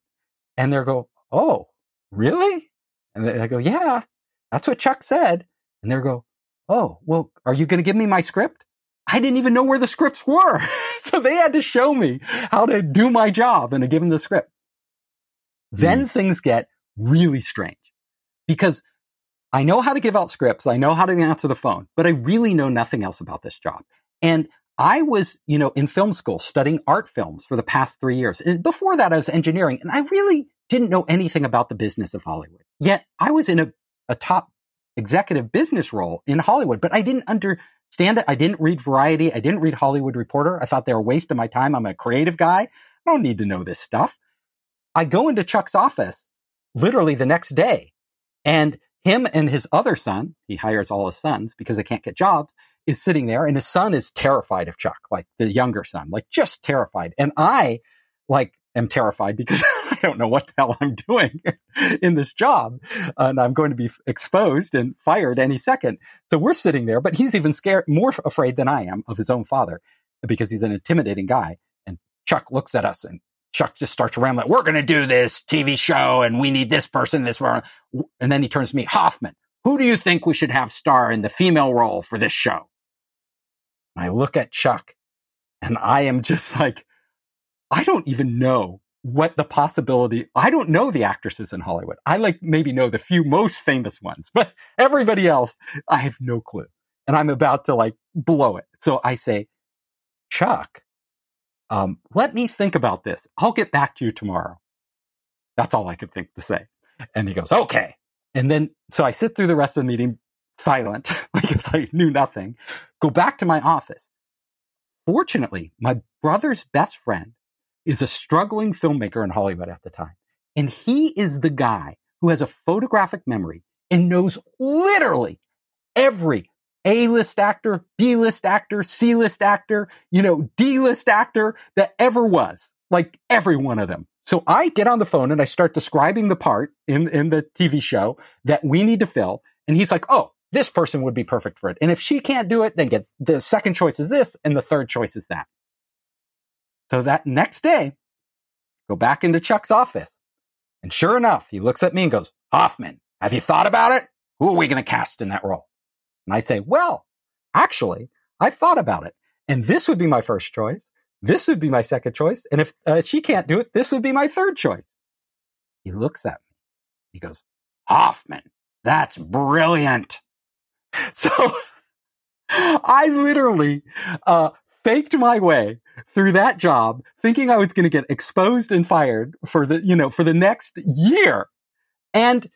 And they go, oh, really? And I go, yeah. That's what Chuck said. And they go, Oh, well, are you going to give me my script? I didn't even know where the scripts were. [laughs] so they had to show me how to do my job and to give them the script. Then mm. things get really strange because I know how to give out scripts. I know how to answer the phone, but I really know nothing else about this job. And I was, you know, in film school studying art films for the past three years. And before that, I was engineering and I really didn't know anything about the business of Hollywood. Yet I was in a, a top executive business role in Hollywood, but I didn't understand it. I didn't read Variety. I didn't read Hollywood Reporter. I thought they were a waste of my time. I'm a creative guy. I don't need to know this stuff. I go into Chuck's office literally the next day and him and his other son, he hires all his sons because they can't get jobs, is sitting there and his son is terrified of Chuck, like the younger son, like just terrified. And I like am terrified because [laughs] I don't know what the hell I'm doing [laughs] in this job. And I'm going to be exposed and fired any second. So we're sitting there, but he's even scared, more afraid than I am of his own father because he's an intimidating guy. And Chuck looks at us and Chuck just starts rambling. We're going to do this TV show and we need this person, this one. And then he turns to me, Hoffman, who do you think we should have star in the female role for this show? And I look at Chuck and I am just [laughs] like, I don't even know what the possibility. I don't know the actresses in Hollywood. I like maybe know the few most famous ones, but everybody else, I have no clue. And I'm about to like blow it. So I say, Chuck, um, let me think about this. I'll get back to you tomorrow. That's all I could think to say. And he goes, okay. And then, so I sit through the rest of the meeting silent [laughs] because I knew nothing, go back to my office. Fortunately, my brother's best friend is a struggling filmmaker in Hollywood at the time. And he is the guy who has a photographic memory and knows literally every a-list actor, B-list actor, C-list actor, you know, D-list actor that ever was. Like every one of them. So I get on the phone and I start describing the part in, in the TV show that we need to fill. And he's like, Oh, this person would be perfect for it. And if she can't do it, then get the second choice is this and the third choice is that. So that next day, go back into Chuck's office. And sure enough, he looks at me and goes, Hoffman, have you thought about it? Who are we going to cast in that role? And I say, well, actually, I've thought about it. And this would be my first choice. This would be my second choice. And if uh, she can't do it, this would be my third choice. He looks at me. He goes, Hoffman, that's brilliant. [laughs] So I literally, uh, faked my way through that job thinking I was going to get exposed and fired for the, you know, for the next year. And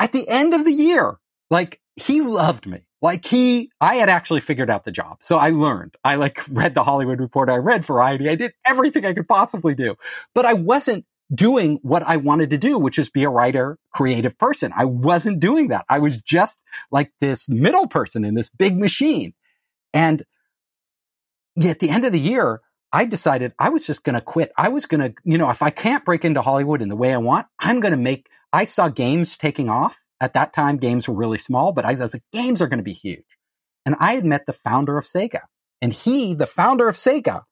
at the end of the year, like he loved me. Like he, I had actually figured out the job. So I learned. I like [laughs] read the Hollywood Reporter. I read Variety. I did everything I could possibly do, but I wasn't doing what I wanted to do, which is be a writer, creative person. I wasn't doing that. I was just like this middle person in this big machine. And at the end of the year, I decided I was just going to quit. I was going to, you know, if I can't break into Hollywood in the way I want, I'm going to make, I saw games taking off at that time, games were really small, but I was like, games are going to be huge. And I had met the founder of Sega. And he, the founder of Sega,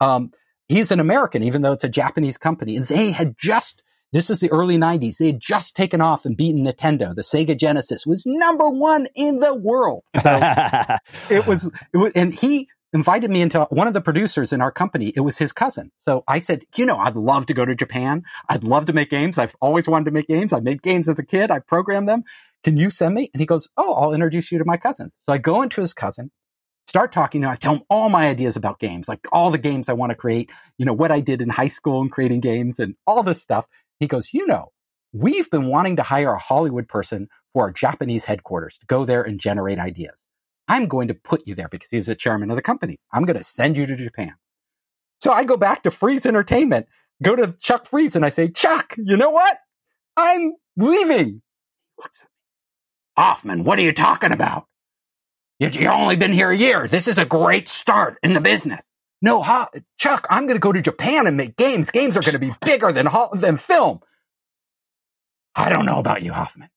um, he's an American, even though it's a Japanese company. And they had just, this is the early 90s, they had just taken off and beaten Nintendo. The Sega Genesis was number one in the world. So [laughs] it was, it was, and he invited me into one of the producers in our company. It was his cousin. So I said, you know, I'd love to go to Japan. I'd love to make games. I've always wanted to make games. I made games as a kid. I programmed them. Can you send me? And he goes, Oh, I'll introduce you to my cousin. So I go into his cousin, start talking. And I tell him all my ideas about games, like all the games I want to create, you know, what I did in high school and creating games and all this stuff. He goes, you know, we've been wanting to hire a Hollywood person for our Japanese headquarters to go there and generate ideas. I'm going to put you there because he's the chairman of the company. I'm going to send you to Japan. So I go back to Fries Entertainment, go to Chuck Fries, and I say, Chuck, you know what? I'm leaving. Hoffman, what are you talking about? You've only been here a year. This is a great start in the business. No, ha- Chuck, I'm going to go to Japan and make games. Games are going to be bigger than, than film. I don't know about you, Hoffman,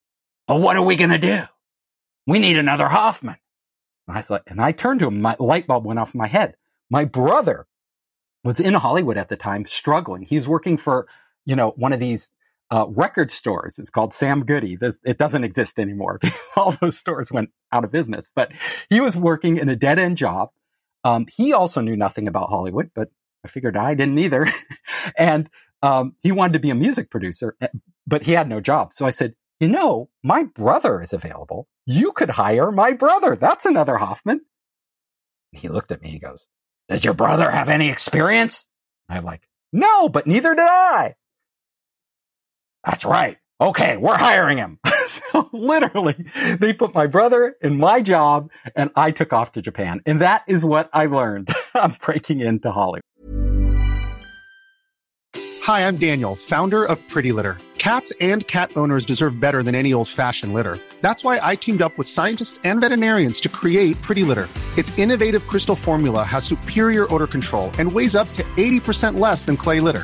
but what are we going to do? We need another Hoffman. And I thought, and I turned to him, my light bulb went off in my head. My brother was in Hollywood at the time, struggling. He's working for, you know, one of these uh, record stores. It's called Sam Goody. It doesn't exist anymore. [laughs] All those stores went out of business. But he was working in a dead end job. Um, he also knew nothing about Hollywood, but I figured I didn't either. [laughs] and um, he wanted to be a music producer, eh, but he had no job. So I said, you know, my brother is available. You could hire my brother. That's another Hoffman. And he looked at me. He goes, does your brother have any experience? I'm like, no, but neither did I. That's right. Okay, we're hiring him. [laughs] so literally, they put my brother in my job and I took off to Japan. And that is what I learned. [laughs] I'm breaking into Hollywood. Hi, I'm Daniel, founder of Pretty Litter. Cats and cat owners deserve better than any old fashioned litter. That's why I teamed up with scientists and veterinarians to create Pretty Litter. Its innovative crystal formula has superior odor control and weighs up to 80% less than clay litter.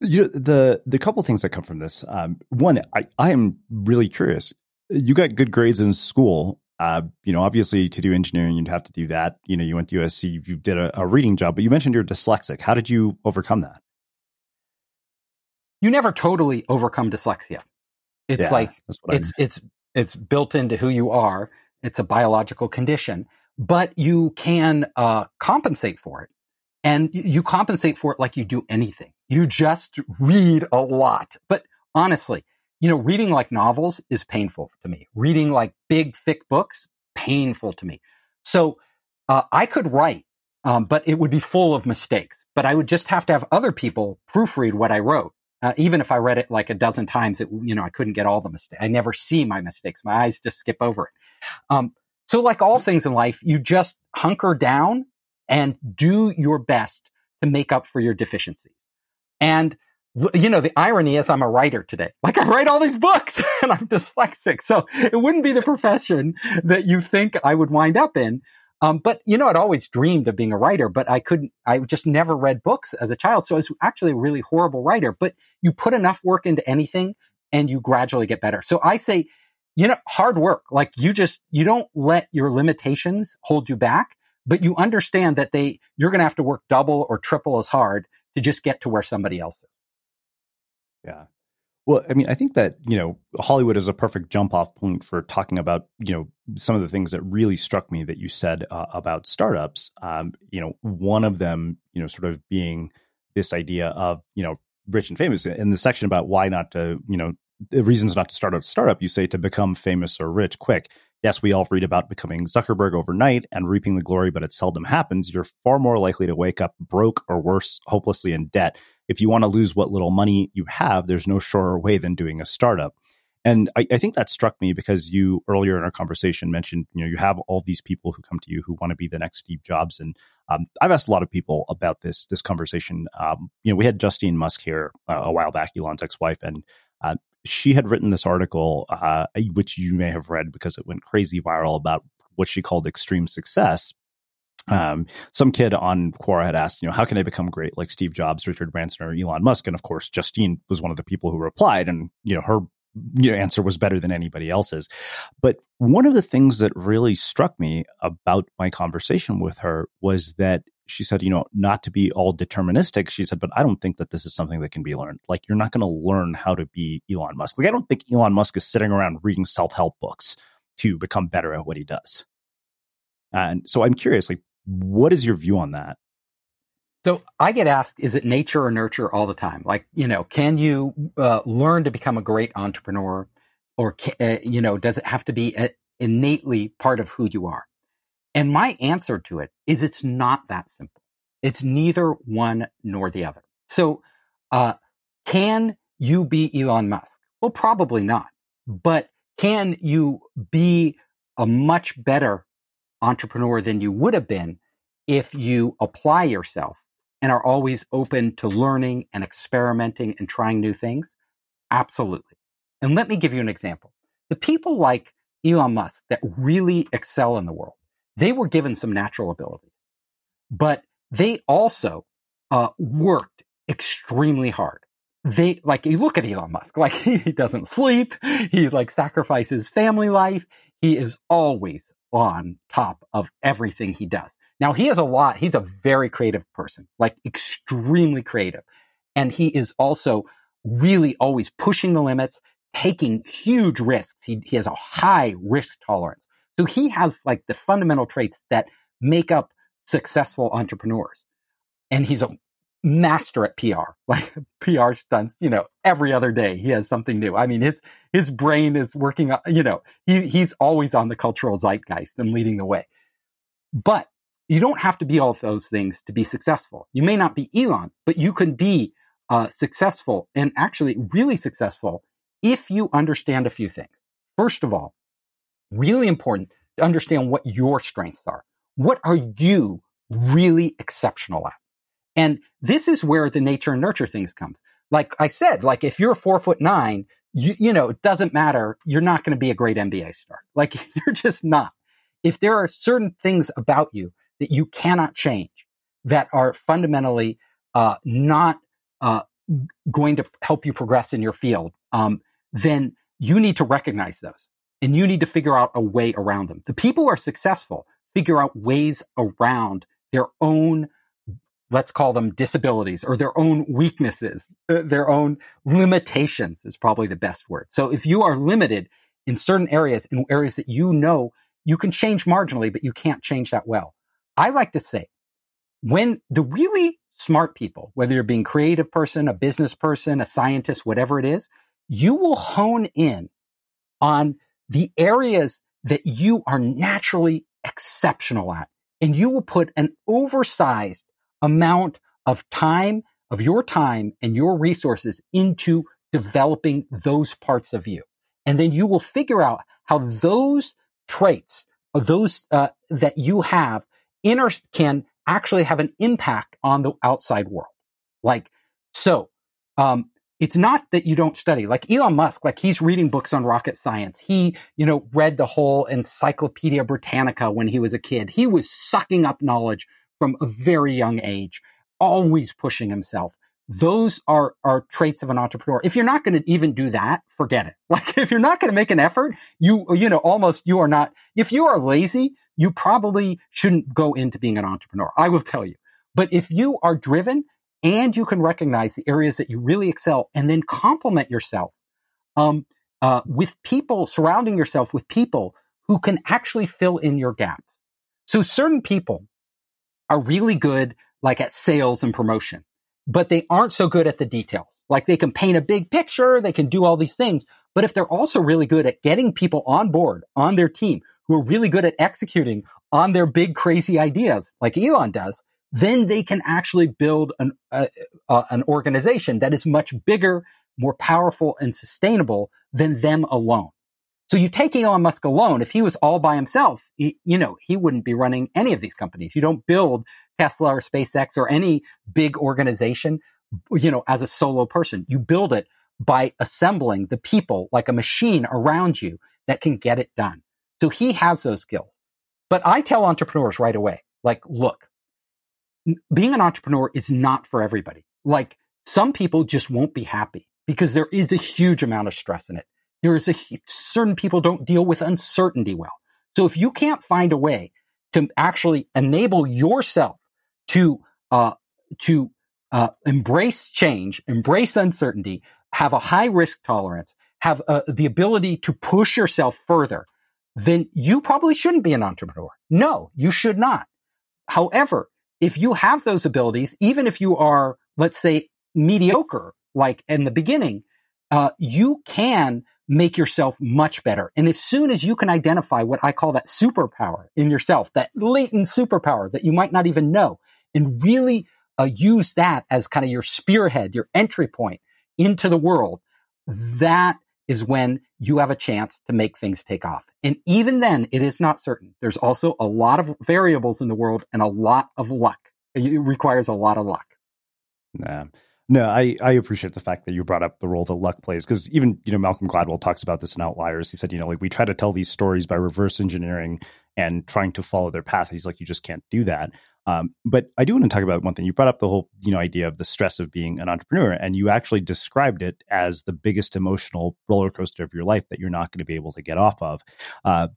you know, the the couple things that come from this. Um, one, I, I am really curious. You got good grades in school. Uh, you know, obviously, to do engineering, you'd have to do that. You know, you went to USC, you did a, a reading job, but you mentioned you're dyslexic. How did you overcome that? You never totally overcome dyslexia. It's Yeah, like what I it's it's it's built into who you are. It's a biological condition, but you can uh, compensate for it, and you compensate for it like you do anything. You just read a lot. But honestly, you know, reading like novels is painful to me. Reading like big, thick books, painful to me. So uh, I could write, um, but it would be full of mistakes. But I would just have to have other people proofread what I wrote. Uh, even if I read it like a dozen times, it, you know, I couldn't get all the mistakes. I never see my mistakes. My eyes just skip over it. Um, so like all things in life, you just hunker down and do your best to make up for your deficiencies. And you know, the irony is I'm a writer today. Like I write all these books [laughs] and I'm dyslexic. So it wouldn't be the profession that you think I would wind up in. Um, but you know, I'd always dreamed of being a writer, but I couldn't, I just never read books as a child. So I was actually a really horrible writer, but you put enough work into anything and you gradually get better. So I say, you know, hard work. Like you just, you don't let your limitations hold you back, but you understand that they, you're going to have to work double or triple as hard to just get to where somebody else is. Yeah. Well, I mean, I think that, you know, Hollywood is a perfect jump off point for talking about, you know, some of the things that really struck me that you said uh, about startups. Um, you know, one of them, you know, sort of being this idea of, you know, rich and famous. In the section about why not to, you know, the reasons not to start a startup, you say to become famous or rich quick. Yes, we all read about becoming Zuckerberg overnight and reaping the glory, but it seldom happens. You're far more likely to wake up broke or worse, hopelessly in debt if you want to lose what little money you have, there's no surer way than doing a startup. And I, I, think that struck me because you earlier in our conversation mentioned, you know, you have all these people who come to you who want to be the next Steve Jobs. And um, I've asked a lot of people about this this conversation. Um, you know, we had Justine Musk here uh, a while back, Elon's ex-wife, and uh, she had written this article, uh, which you may have read because it went crazy viral about what she called extreme success um, some kid on Quora had asked, you know, how can I become great like Steve Jobs, Richard Branson, or Elon Musk? And of course, Justine was one of the people who replied, and you know, her you know, answer was better than anybody else's. But one of the things that really struck me about my conversation with her was that she said, you know, not to be all deterministic. She said, but I don't think that this is something that can be learned. Like, you're not going to learn how to be Elon Musk. Like, I don't think Elon Musk is sitting around reading self help books to become better at what he does. And so I'm curious, like, what is your view on that? So I get asked, is it nature or nurture all the time? Like, you know, can you uh, learn to become a great entrepreneur or, uh, you know, does it have to be innately part of who you are? And my answer to it is it's not that simple. It's neither one nor the other. So, uh, can you be Elon Musk? Well, probably not. But can you be a much better entrepreneur than you would have been if you apply yourself and are always open to learning and experimenting and trying new things? Absolutely. And let me give you an example. The people like Elon Musk that really excel in the world, they were given some natural abilities, but they also uh, worked extremely hard. They like you look at Elon Musk, [laughs] like he doesn't sleep, he like sacrifices family life. He is always on top of everything he does. Now he has a lot, he's a very creative person, like extremely creative. And he is also really always pushing the limits, taking huge risks. He, he has a high risk tolerance. So he has like the fundamental traits that make up successful entrepreneurs. And he's a master at PR, [laughs] like PR stunts, you know, every other day he has something new. I mean, his, his brain is working, you know, he, he's always on the cultural zeitgeist and leading the way. But you don't have to be all of those things to be successful. You may not be Elon, but you can be uh, successful and actually really successful if you understand a few things. First of all, really important to understand what your strengths are. What are you really exceptional at? And this is where the nature and nurture things comes. Like I said, like if you're four foot nine, you, you know, it doesn't matter. You're not going to be a great NBA star. [laughs] Like you're just not. If there are certain things about you that you cannot change that are fundamentally, uh, not, uh, going to help you progress in your field, um, then you need to recognize those and you need to figure out a way around them. The people who are successful figure out ways around their own let's call them disabilities or their own weaknesses, uh, their own limitations is probably the best word. So if you are limited in certain areas, in areas that you know you can change marginally, but you can't change that well. I like to say when the really smart people, whether you're being creative person, a business person, a scientist, whatever it is, you will hone in on the areas that you are naturally exceptional at. And you will put an oversized amount of time, of your time and your resources into developing those parts of you. And then you will figure out how those traits, those uh, that you have, inner can actually have an impact on the outside world. Like, so Um, it's not that you don't study. Like Elon Musk, like he's reading books on rocket science. He, you know, read the whole Encyclopedia Britannica when he was a kid. He was sucking up knowledge from a very young age, always pushing himself. Those are, are traits of an entrepreneur. If you're not going to even do that, forget it. [laughs] Like if you're not going to make an effort, you, you know, almost you are not, if you are lazy, you probably shouldn't go into being an entrepreneur. I will tell you. But if you are driven and you can recognize the areas that you really excel and then complement yourself um, uh, with people, surrounding yourself with people who can actually fill in your gaps. So certain people are really good like at sales and promotion, but they aren't so good at the details. Like they can paint a big picture, they can do all these things, but if they're also really good at getting people on board on their team who are really good at executing on their big crazy ideas like Elon does, then they can actually build an, uh, uh, an organization that is much bigger, more powerful and sustainable than them alone. So you take Elon Musk alone, if he was all by himself, he, you know, he wouldn't be running any of these companies. You don't build Tesla or SpaceX or any big organization, you know, as a solo person. You build it by assembling the people like a machine around you that can get it done. So he has those skills. But I tell entrepreneurs right away, like, look, being an entrepreneur is not for everybody. Like some people just won't be happy because there is a huge amount of stress in it. There is a certain people don't deal with uncertainty well. So if you can't find a way to actually enable yourself to uh, to uh, embrace change, embrace uncertainty, have a high risk tolerance, have uh, the ability to push yourself further, then you probably shouldn't be an entrepreneur. No, you should not. However, if you have those abilities, even if you are, let's say, mediocre, like in the beginning, uh, you can make yourself much better. And as soon as you can identify what I call that superpower in yourself, that latent superpower that you might not even know, and really uh, use that as kind of your spearhead, your entry point into the world, that is when you have a chance to make things take off. And even then, it is not certain. There's also a lot of variables in the world and a lot of luck. It requires a lot of luck. Nah. No, I, I appreciate the fact that you brought up the role that luck plays because even, you know, Malcolm Gladwell talks about this in Outliers. He said, you know, like we try to tell these stories by reverse engineering and trying to follow their path. He's like, you just can't do that. Um, but I do want to talk about one thing. You brought up the whole, you know, idea of the stress of being an entrepreneur, and you actually described it as the biggest emotional roller coaster of your life that you're not going to be able to get off of. Uh,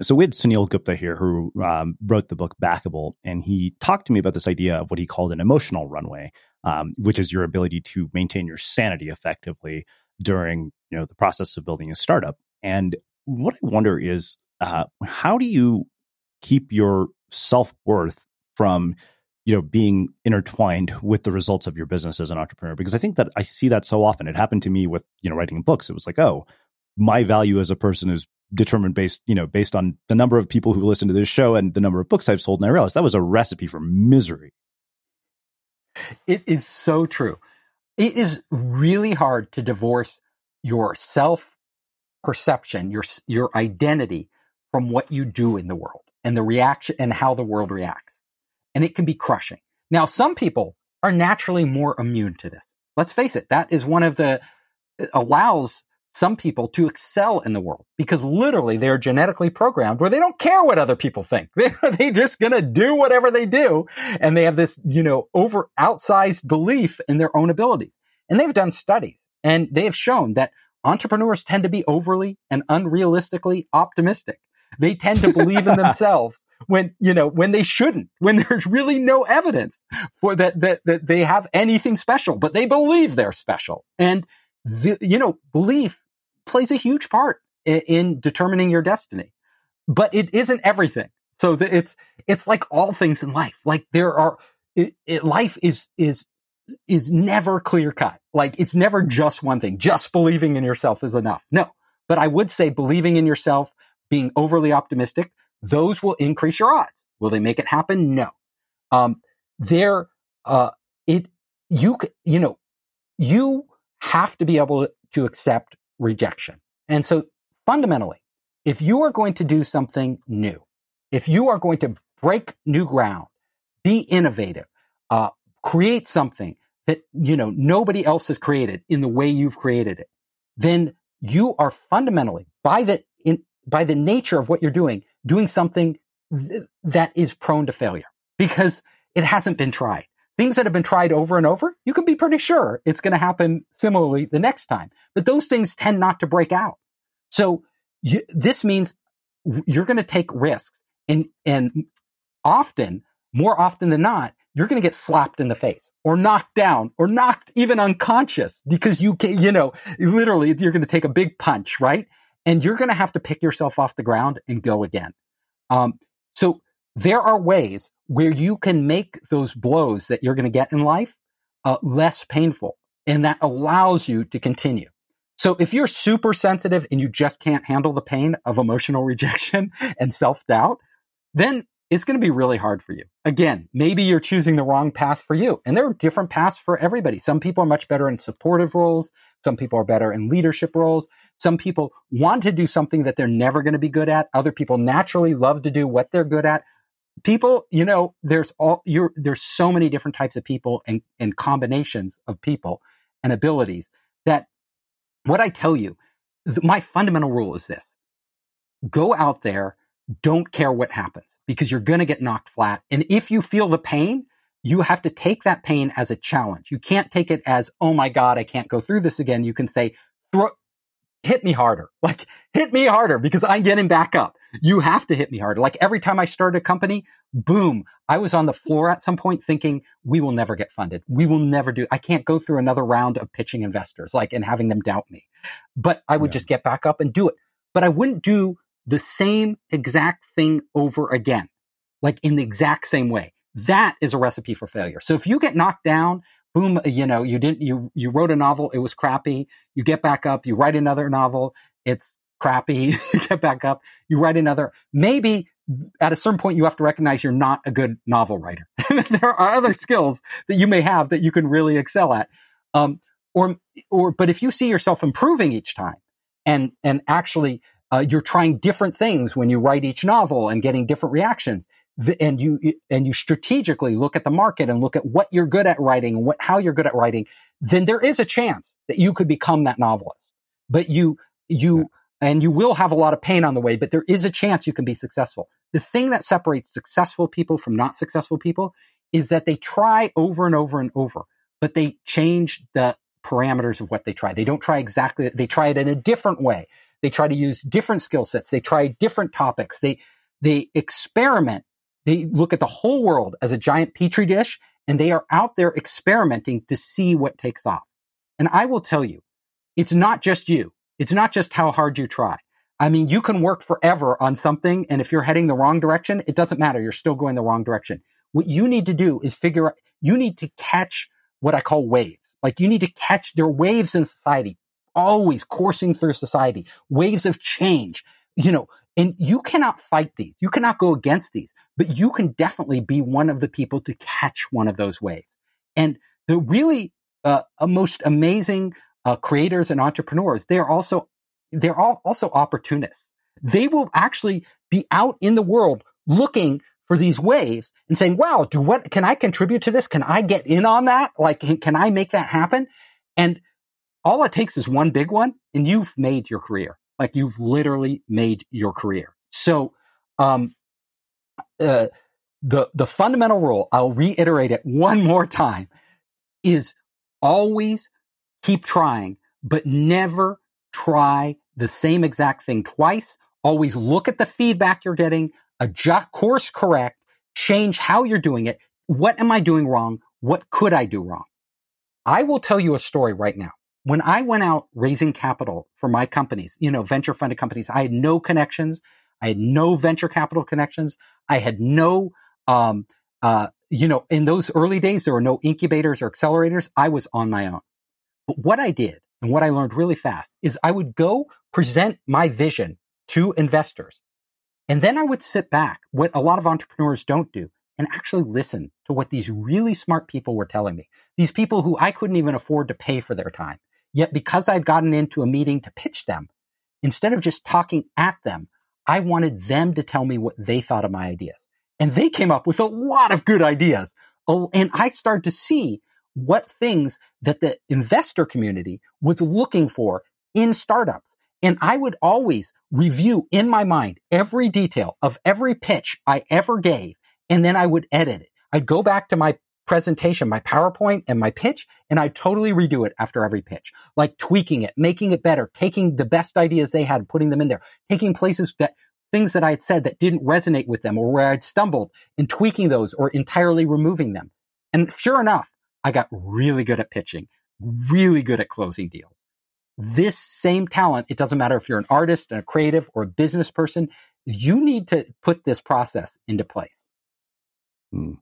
so we had Sunil Gupta here who um, wrote the book Backable, and he talked to me about this idea of what he called an emotional runway, um, which is your ability to maintain your sanity effectively during you know the process of building a startup. And what I wonder is, uh, how do you keep your self worth from you know being intertwined with the results of your business as an entrepreneur because i think that i see that so often. It happened to me with you know writing books. It was like oh my value as a person is determined based you know based on the number of people who listen to this show and the number of books i've sold and i realized that was a recipe for misery. It is so true. It is really hard to divorce your self perception your your identity from what you do in the world and the reaction and how the world reacts and it can be crushing. Now, some people are naturally more immune to this. Let's face it. That is one of the allows some people to excel in the world because literally they're genetically programmed where they don't care what other people think. [laughs] They're just going to do whatever they do. And they have this, you know, over outsized belief in their own abilities. And they've done studies and they have shown that entrepreneurs tend to be overly and unrealistically optimistic. They tend to believe in [laughs] themselves when, you know, when they shouldn't, when [laughs] there's really no evidence for that, that, that they have anything special, but they believe they're special. And the, you know, belief plays a huge part in, in determining your destiny, but it isn't everything. So the, it's, it's like all things in life. Like there are, it, it, life is, is, is never clear cut. Like it's never just one thing. Just believing in yourself is enough. No, but I would say believing in yourself, being overly optimistic, those will increase your odds. Will they make it happen? No. Um, there, uh, it, you, you know, you have to be able to accept rejection. And so fundamentally, if you are going to do something new, if you are going to break new ground, be innovative, uh, create something that, you know, nobody else has created in the way you've created it, then you are fundamentally by the, in, by the nature of what you're doing, doing something th- that is prone to failure because it hasn't been tried. Things that have been tried over and over, you can be pretty sure it's going to happen similarly the next time. But those things tend not to break out. So you, this means you're going to take risks and, and often, more often than not, you're going to get slapped in the face or knocked down or knocked even unconscious because you can, you know, literally you're going to take a big punch, right? And you're going to have to pick yourself off the ground and go again. Um, so there are ways where you can make those blows that you're going to get in life uh, less painful, and that allows you to continue. So if you're super sensitive and you just can't handle the pain of emotional [laughs] rejection and self doubt, then it's going to be really hard for you. Again, maybe you're choosing the wrong path for you. And there are different paths for everybody. Some people are much better in supportive roles. Some people are better in leadership roles. Some people want to do something that they're never going to be good at. Other people naturally love to do what they're good at. People, you know, there's all, you're, there's so many different types of people and, and combinations of people and abilities that what I tell you, th- my fundamental rule is this. Go out there don't care what happens because you're going to get knocked flat. And if you feel the pain, you have to take that pain as a challenge. You can't take it as, oh my God, I can't go through this again. You can say, throw, hit me harder. [laughs] Like, hit me harder because I'm getting back up. You have to hit me harder. Like every time I started a company, boom, I was on the floor at some point thinking, we will never get funded. We will never do, I can't go through another round of pitching investors, like, and having them doubt me. But I would yeah. just get back up and do it. But I wouldn't do the same exact thing over again, like in the exact same way. That is a recipe for failure. So if you get knocked down, boom, you know, you didn't, you, you wrote a novel, it was crappy. You get back up, you write another novel, it's crappy. [laughs] you get back up, you write another. Maybe at a certain point, you have to recognize you're not a good novel writer. [laughs] there are other skills that you may have that you can really excel at. Um, or, or, but if you see yourself improving each time and, and actually uh, you're trying different things when you write each novel and getting different reactions. And you, and you strategically look at the market and look at what you're good at writing and what, how you're good at writing, then there is a chance that you could become that novelist. But you, you, and you will have a lot of pain on the way, but there is a chance you can be successful. The thing that separates successful people from not successful people is that they try over and over and over, but they change the parameters of what they try. They don't try exactly, they try it in a different way. They try to use different skill sets. They try different topics. They, they experiment. They look at the whole world as a giant petri dish and they are out there experimenting to see what takes off. And I will tell you, it's not just you. It's not just how hard you try. I mean, you can work forever on something. And if you're heading the wrong direction, it doesn't matter. You're still going the wrong direction. What you need to do is figure out, you need to catch what I call waves. Like you need to catch, there are waves in society always coursing through society, waves of change, you know, and you cannot fight these. You cannot go against these, but you can definitely be one of the people to catch one of those waves. And the really uh, most amazing uh, creators and entrepreneurs, they are also they're all also opportunists. They will actually be out in the world looking for these waves and saying, "Wow, do what can I contribute to this? Can I get in on that? Like, can, can I make that happen?" And all it takes is one big one and you've made your career. Like you've literally made your career. So, um, uh, the, the fundamental rule, I'll reiterate it one more time, is always keep trying, but never try the same exact thing twice. Always look at the feedback you're getting, adjust, course correct, change how you're doing it. What am I doing wrong? What could I do wrong? I will tell you a story right now when I went out raising capital for my companies, you know, venture funded companies, I had no connections. I had no venture capital connections. I had no, um, uh, you know, in those early days, there were no incubators or accelerators. I was on my own. But what I did and what I learned really fast is I would go present my vision to investors. And then I would sit back, what a lot of entrepreneurs don't do, and actually listen to what these really smart people were telling me. These people who I couldn't even afford to pay for their time. Yet because I'd gotten into a meeting to pitch them, instead of just talking at them, I wanted them to tell me what they thought of my ideas. And they came up with a lot of good ideas. Oh, and I started to see what things that the investor community was looking for in startups. And I would always review in my mind every detail of every pitch I ever gave. And then I would edit it. I'd go back to my presentation, my PowerPoint and my pitch, and I'd totally redo it after every pitch, like tweaking it, making it better, taking the best ideas they had, putting them in there, taking places that things that I had said that didn't resonate with them or where I'd stumbled and tweaking those or entirely removing them. And sure enough, I got really good at pitching, really good at closing deals. This same talent, it doesn't matter if you're an artist, and a creative, or a business person, you need to put this process into place. Hmm.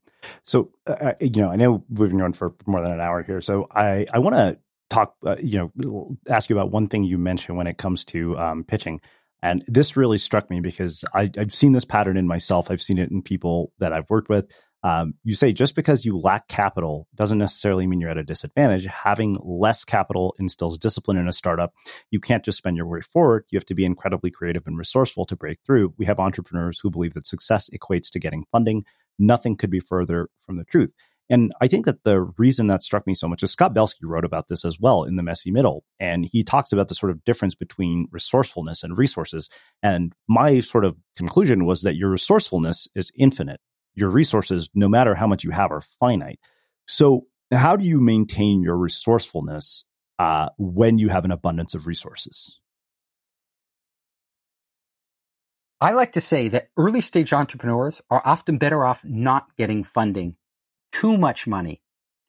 So, uh, uh, you know, I know we've been going for more than an hour here. So I, I want to talk, uh, you know, ask you about one thing you mentioned when it comes to um, pitching. And this really struck me because I, have seen this pattern in myself. I've seen it in people that I've worked with. Um, you say just because you lack capital doesn't necessarily mean you're at a disadvantage. Having less capital instills discipline in a startup. You can't just spend your way forward. You have to be incredibly creative and resourceful to break through. We have entrepreneurs who believe that success equates to getting funding. Nothing could be further from the truth. And I think that the reason that struck me so much is Scott Belsky wrote about this as well in The Messy Middle. And he talks about the sort of difference between resourcefulness and resources. And my sort of conclusion was that your resourcefulness is infinite. Your resources, no matter how much you have, are finite. So, how do you maintain your resourcefulness uh, when you have an abundance of resources? I like to say that early stage entrepreneurs are often better off not getting funding too much money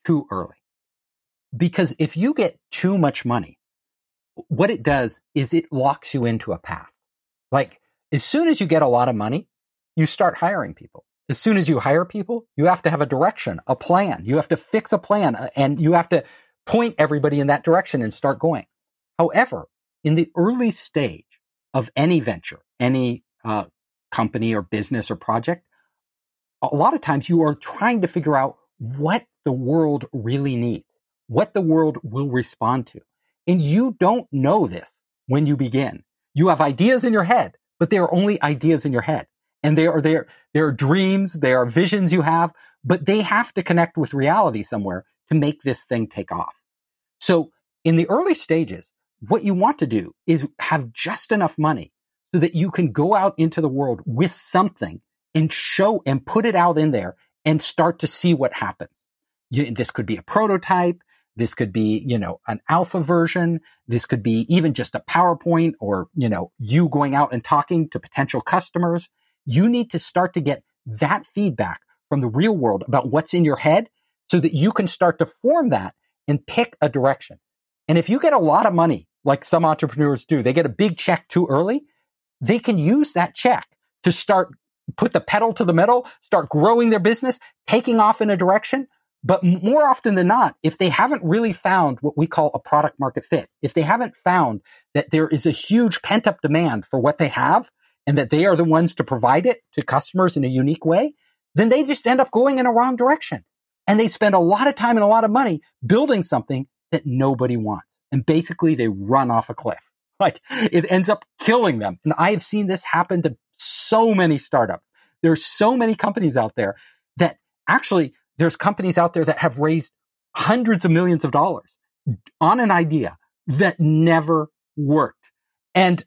too early. Because if you get too much money, what it does is it locks you into a path. Like as soon as you get a lot of money, you start hiring people. As soon as you hire people, you have to have a direction, a plan. You have to fix a plan uh, and you have to point everybody in that direction and start going. However, in the early stage of any venture, any uh, company or business or project, a lot of times you are trying to figure out what the world really needs, what the world will respond to. And you don't know this when you begin. You have ideas in your head, but they are only ideas in your head. And they are there, they are dreams, they are visions you have, but they have to connect with reality somewhere to make this thing take off. So in the early stages, what you want to do is have just enough money so that you can go out into the world with something and show and put it out in there and start to see what happens. You, this could be a prototype. This could be, you know, an alpha version. This could be even just a PowerPoint or, you know, you going out and talking to potential customers. You need to start to get that feedback from the real world about what's in your head so that you can start to form that and pick a direction. And if you get a lot of money, like some entrepreneurs do, they get a big check too early, they can use that check to start put the pedal to the metal, start growing their business, taking off in a direction. But more often than not, if they haven't really found what we call a product market fit, if they haven't found that there is a huge pent up demand for what they have and that they are the ones to provide it to customers in a unique way, then they just end up going in a wrong direction. And they spend a lot of time and a lot of money building something that nobody wants. And basically they run off a cliff. Like it ends up killing them. And I have seen this happen to so many startups. There's so many companies out there that actually there's companies out there that have raised hundreds of millions of dollars on an idea that never worked. And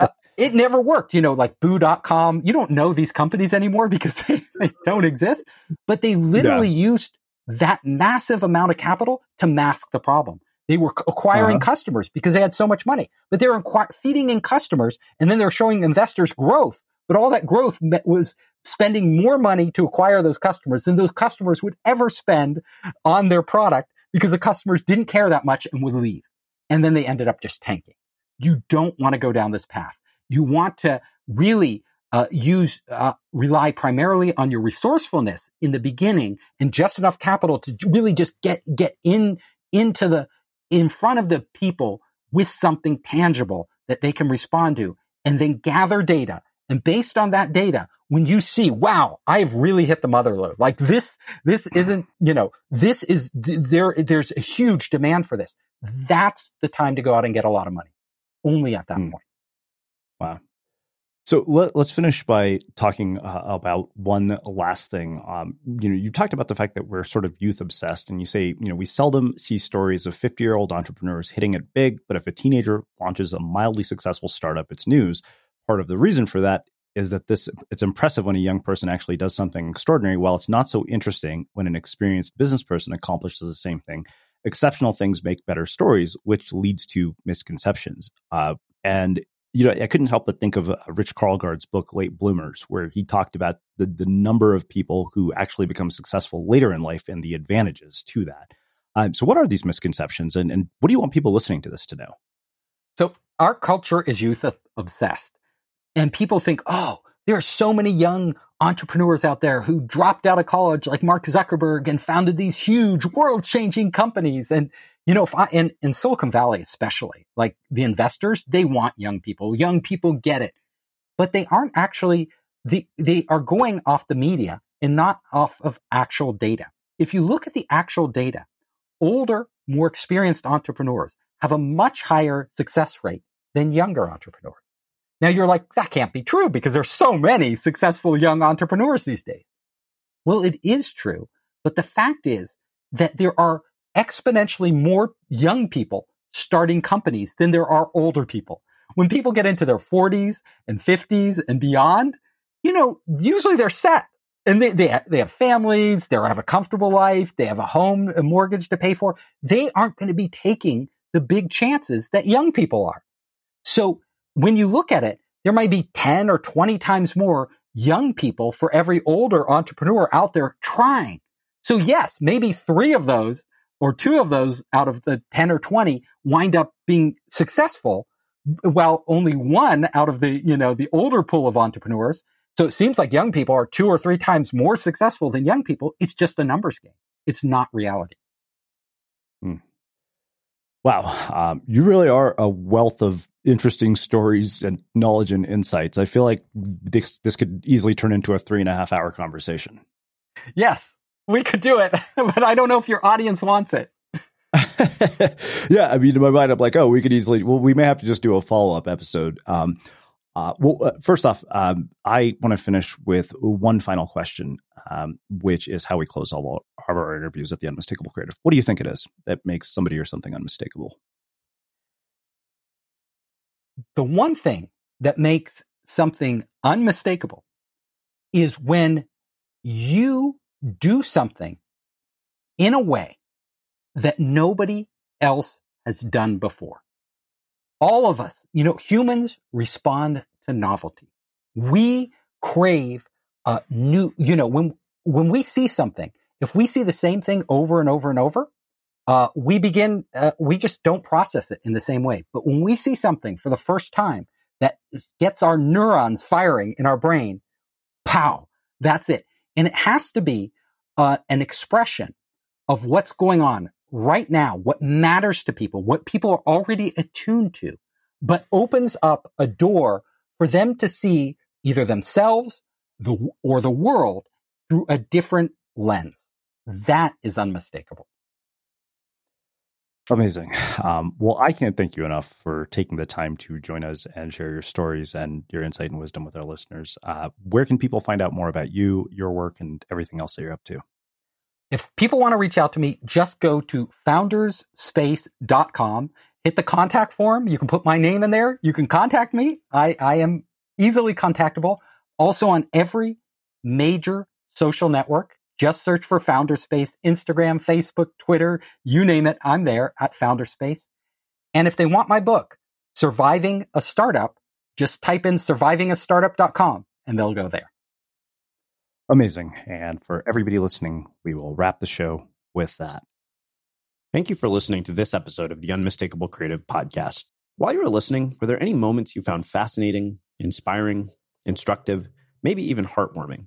uh, [laughs] it never worked. You know, like boo.com, you don't know these companies anymore [laughs] because they, they don't exist, but they literally yeah. used that massive amount of capital to mask the problem. They were acquiring uh-huh. customers because they had so much money, but they were inqu- feeding in customers and then they're showing investors growth. But all that growth was spending more money to acquire those customers than those customers would ever spend on their product because the customers didn't care that much and would leave. And then they ended up just tanking. You don't want to go down this path. You want to really uh, use uh, rely primarily on your resourcefulness in the beginning and just enough capital to really just get get in into the in front of the people with something tangible that they can respond to and then gather data. And based on that data, when you see, wow, I've really hit the mother lode. Like this, this isn't, you know, this is there, there's a huge demand for this. That's the time to go out and get a lot of money. Only at that hmm. point. Wow. So let, us finish by talking uh, about one last thing. Um, you know, you talked about the fact that we're sort of youth obsessed, and you say, you know, we seldom see stories of 50 year old entrepreneurs hitting it big, but if a teenager launches a mildly successful startup, it's news. Part of the reason for that is that this it's impressive when a young person actually does something extraordinary, while it's not so interesting when an experienced business person accomplishes the same thing. Exceptional things make better stories, which leads to misconceptions. Uh, and you know, I couldn't help but think of uh, Rich Karlgaard's book, Late Bloomers, where he talked about the, the number of people who actually become successful later in life and the advantages to that. Um, so, what are these misconceptions, and, and what do you want people listening to this to know? So, our culture is youth obsessed, and people think, oh, there are so many young entrepreneurs out there who dropped out of college, like Mark Zuckerberg, and founded these huge, world changing companies. And you know, if I, in, in Silicon Valley, especially, like the investors, they want young people. Young people get it, but they aren't actually, the, they are going off the media and not off of actual data. If you look at the actual data, older, more experienced entrepreneurs have a much higher success rate than younger entrepreneurs. Now you're like, that can't be true because there's so many successful young entrepreneurs these days. Well, it is true, but the fact is that there are exponentially more young people starting companies than there are older people. When people get into their 40s and 50s and beyond, you know, usually they're set and they, they, they have families, they have a comfortable life, they have a home, a mortgage to pay for. They aren't going to be taking the big chances that young people are. So when you look at it, there might be 10 or 20 times more young people for every older entrepreneur out there trying. So yes, maybe three of those or two of those out of the 10 or 20 wind up being successful while only one out of the, you know, the older pool of entrepreneurs. So it seems like young people are two or three times more successful than young people. It's just a numbers game. It's not reality. Hmm. Wow. Um, you really are a wealth of interesting stories and knowledge and insights. I feel like this, this could easily turn into a three and a half hour conversation. Yes, we could do it, [laughs] but I don't know if your audience wants it. [laughs] yeah, I mean, in my mind, I'm like, oh, we could easily. Well, we may have to just do a follow up episode. Um, uh, well, uh, first off, um, I want to finish with one final question, um, which is how we close all of our interviews at the Unmistakable Creative. What do you think it is that makes somebody or something unmistakable? The one thing that makes something unmistakable is when you do something in a way that nobody else has done before. All of us, you know, humans respond to novelty. We crave a new, you know, when, when we see something, if we see the same thing over and over and over, uh, we begin, uh, we just don't process it in the same way. But when we see something for the first time that gets our neurons firing in our brain, pow, that's it. And it has to be uh, an expression of what's going on right now, what matters to people, what people are already attuned to, but opens up a door for them to see either themselves the, or the world through a different lens. That is unmistakable. Amazing. Um, well, I can't thank you enough for taking the time to join us and share your stories and your insight and wisdom with our listeners. Uh, where can people find out more about you, your work, and everything else that you're up to? If people want to reach out to me, just go to foundersspace.com, hit the contact form. You can put my name in there. You can contact me. I, I am easily contactable. Also on every major social network. Just search for Founderspace, Instagram, Facebook, Twitter, you name it. I'm there at Founderspace. And if they want my book, Surviving a Startup, just type in survivingastartup.com and they'll go there. Amazing. And for everybody listening, we will wrap the show with that. Thank you for listening to this episode of the Unmistakable Creative Podcast. While you were listening, were there any moments you found fascinating, inspiring, instructive, maybe even heartwarming?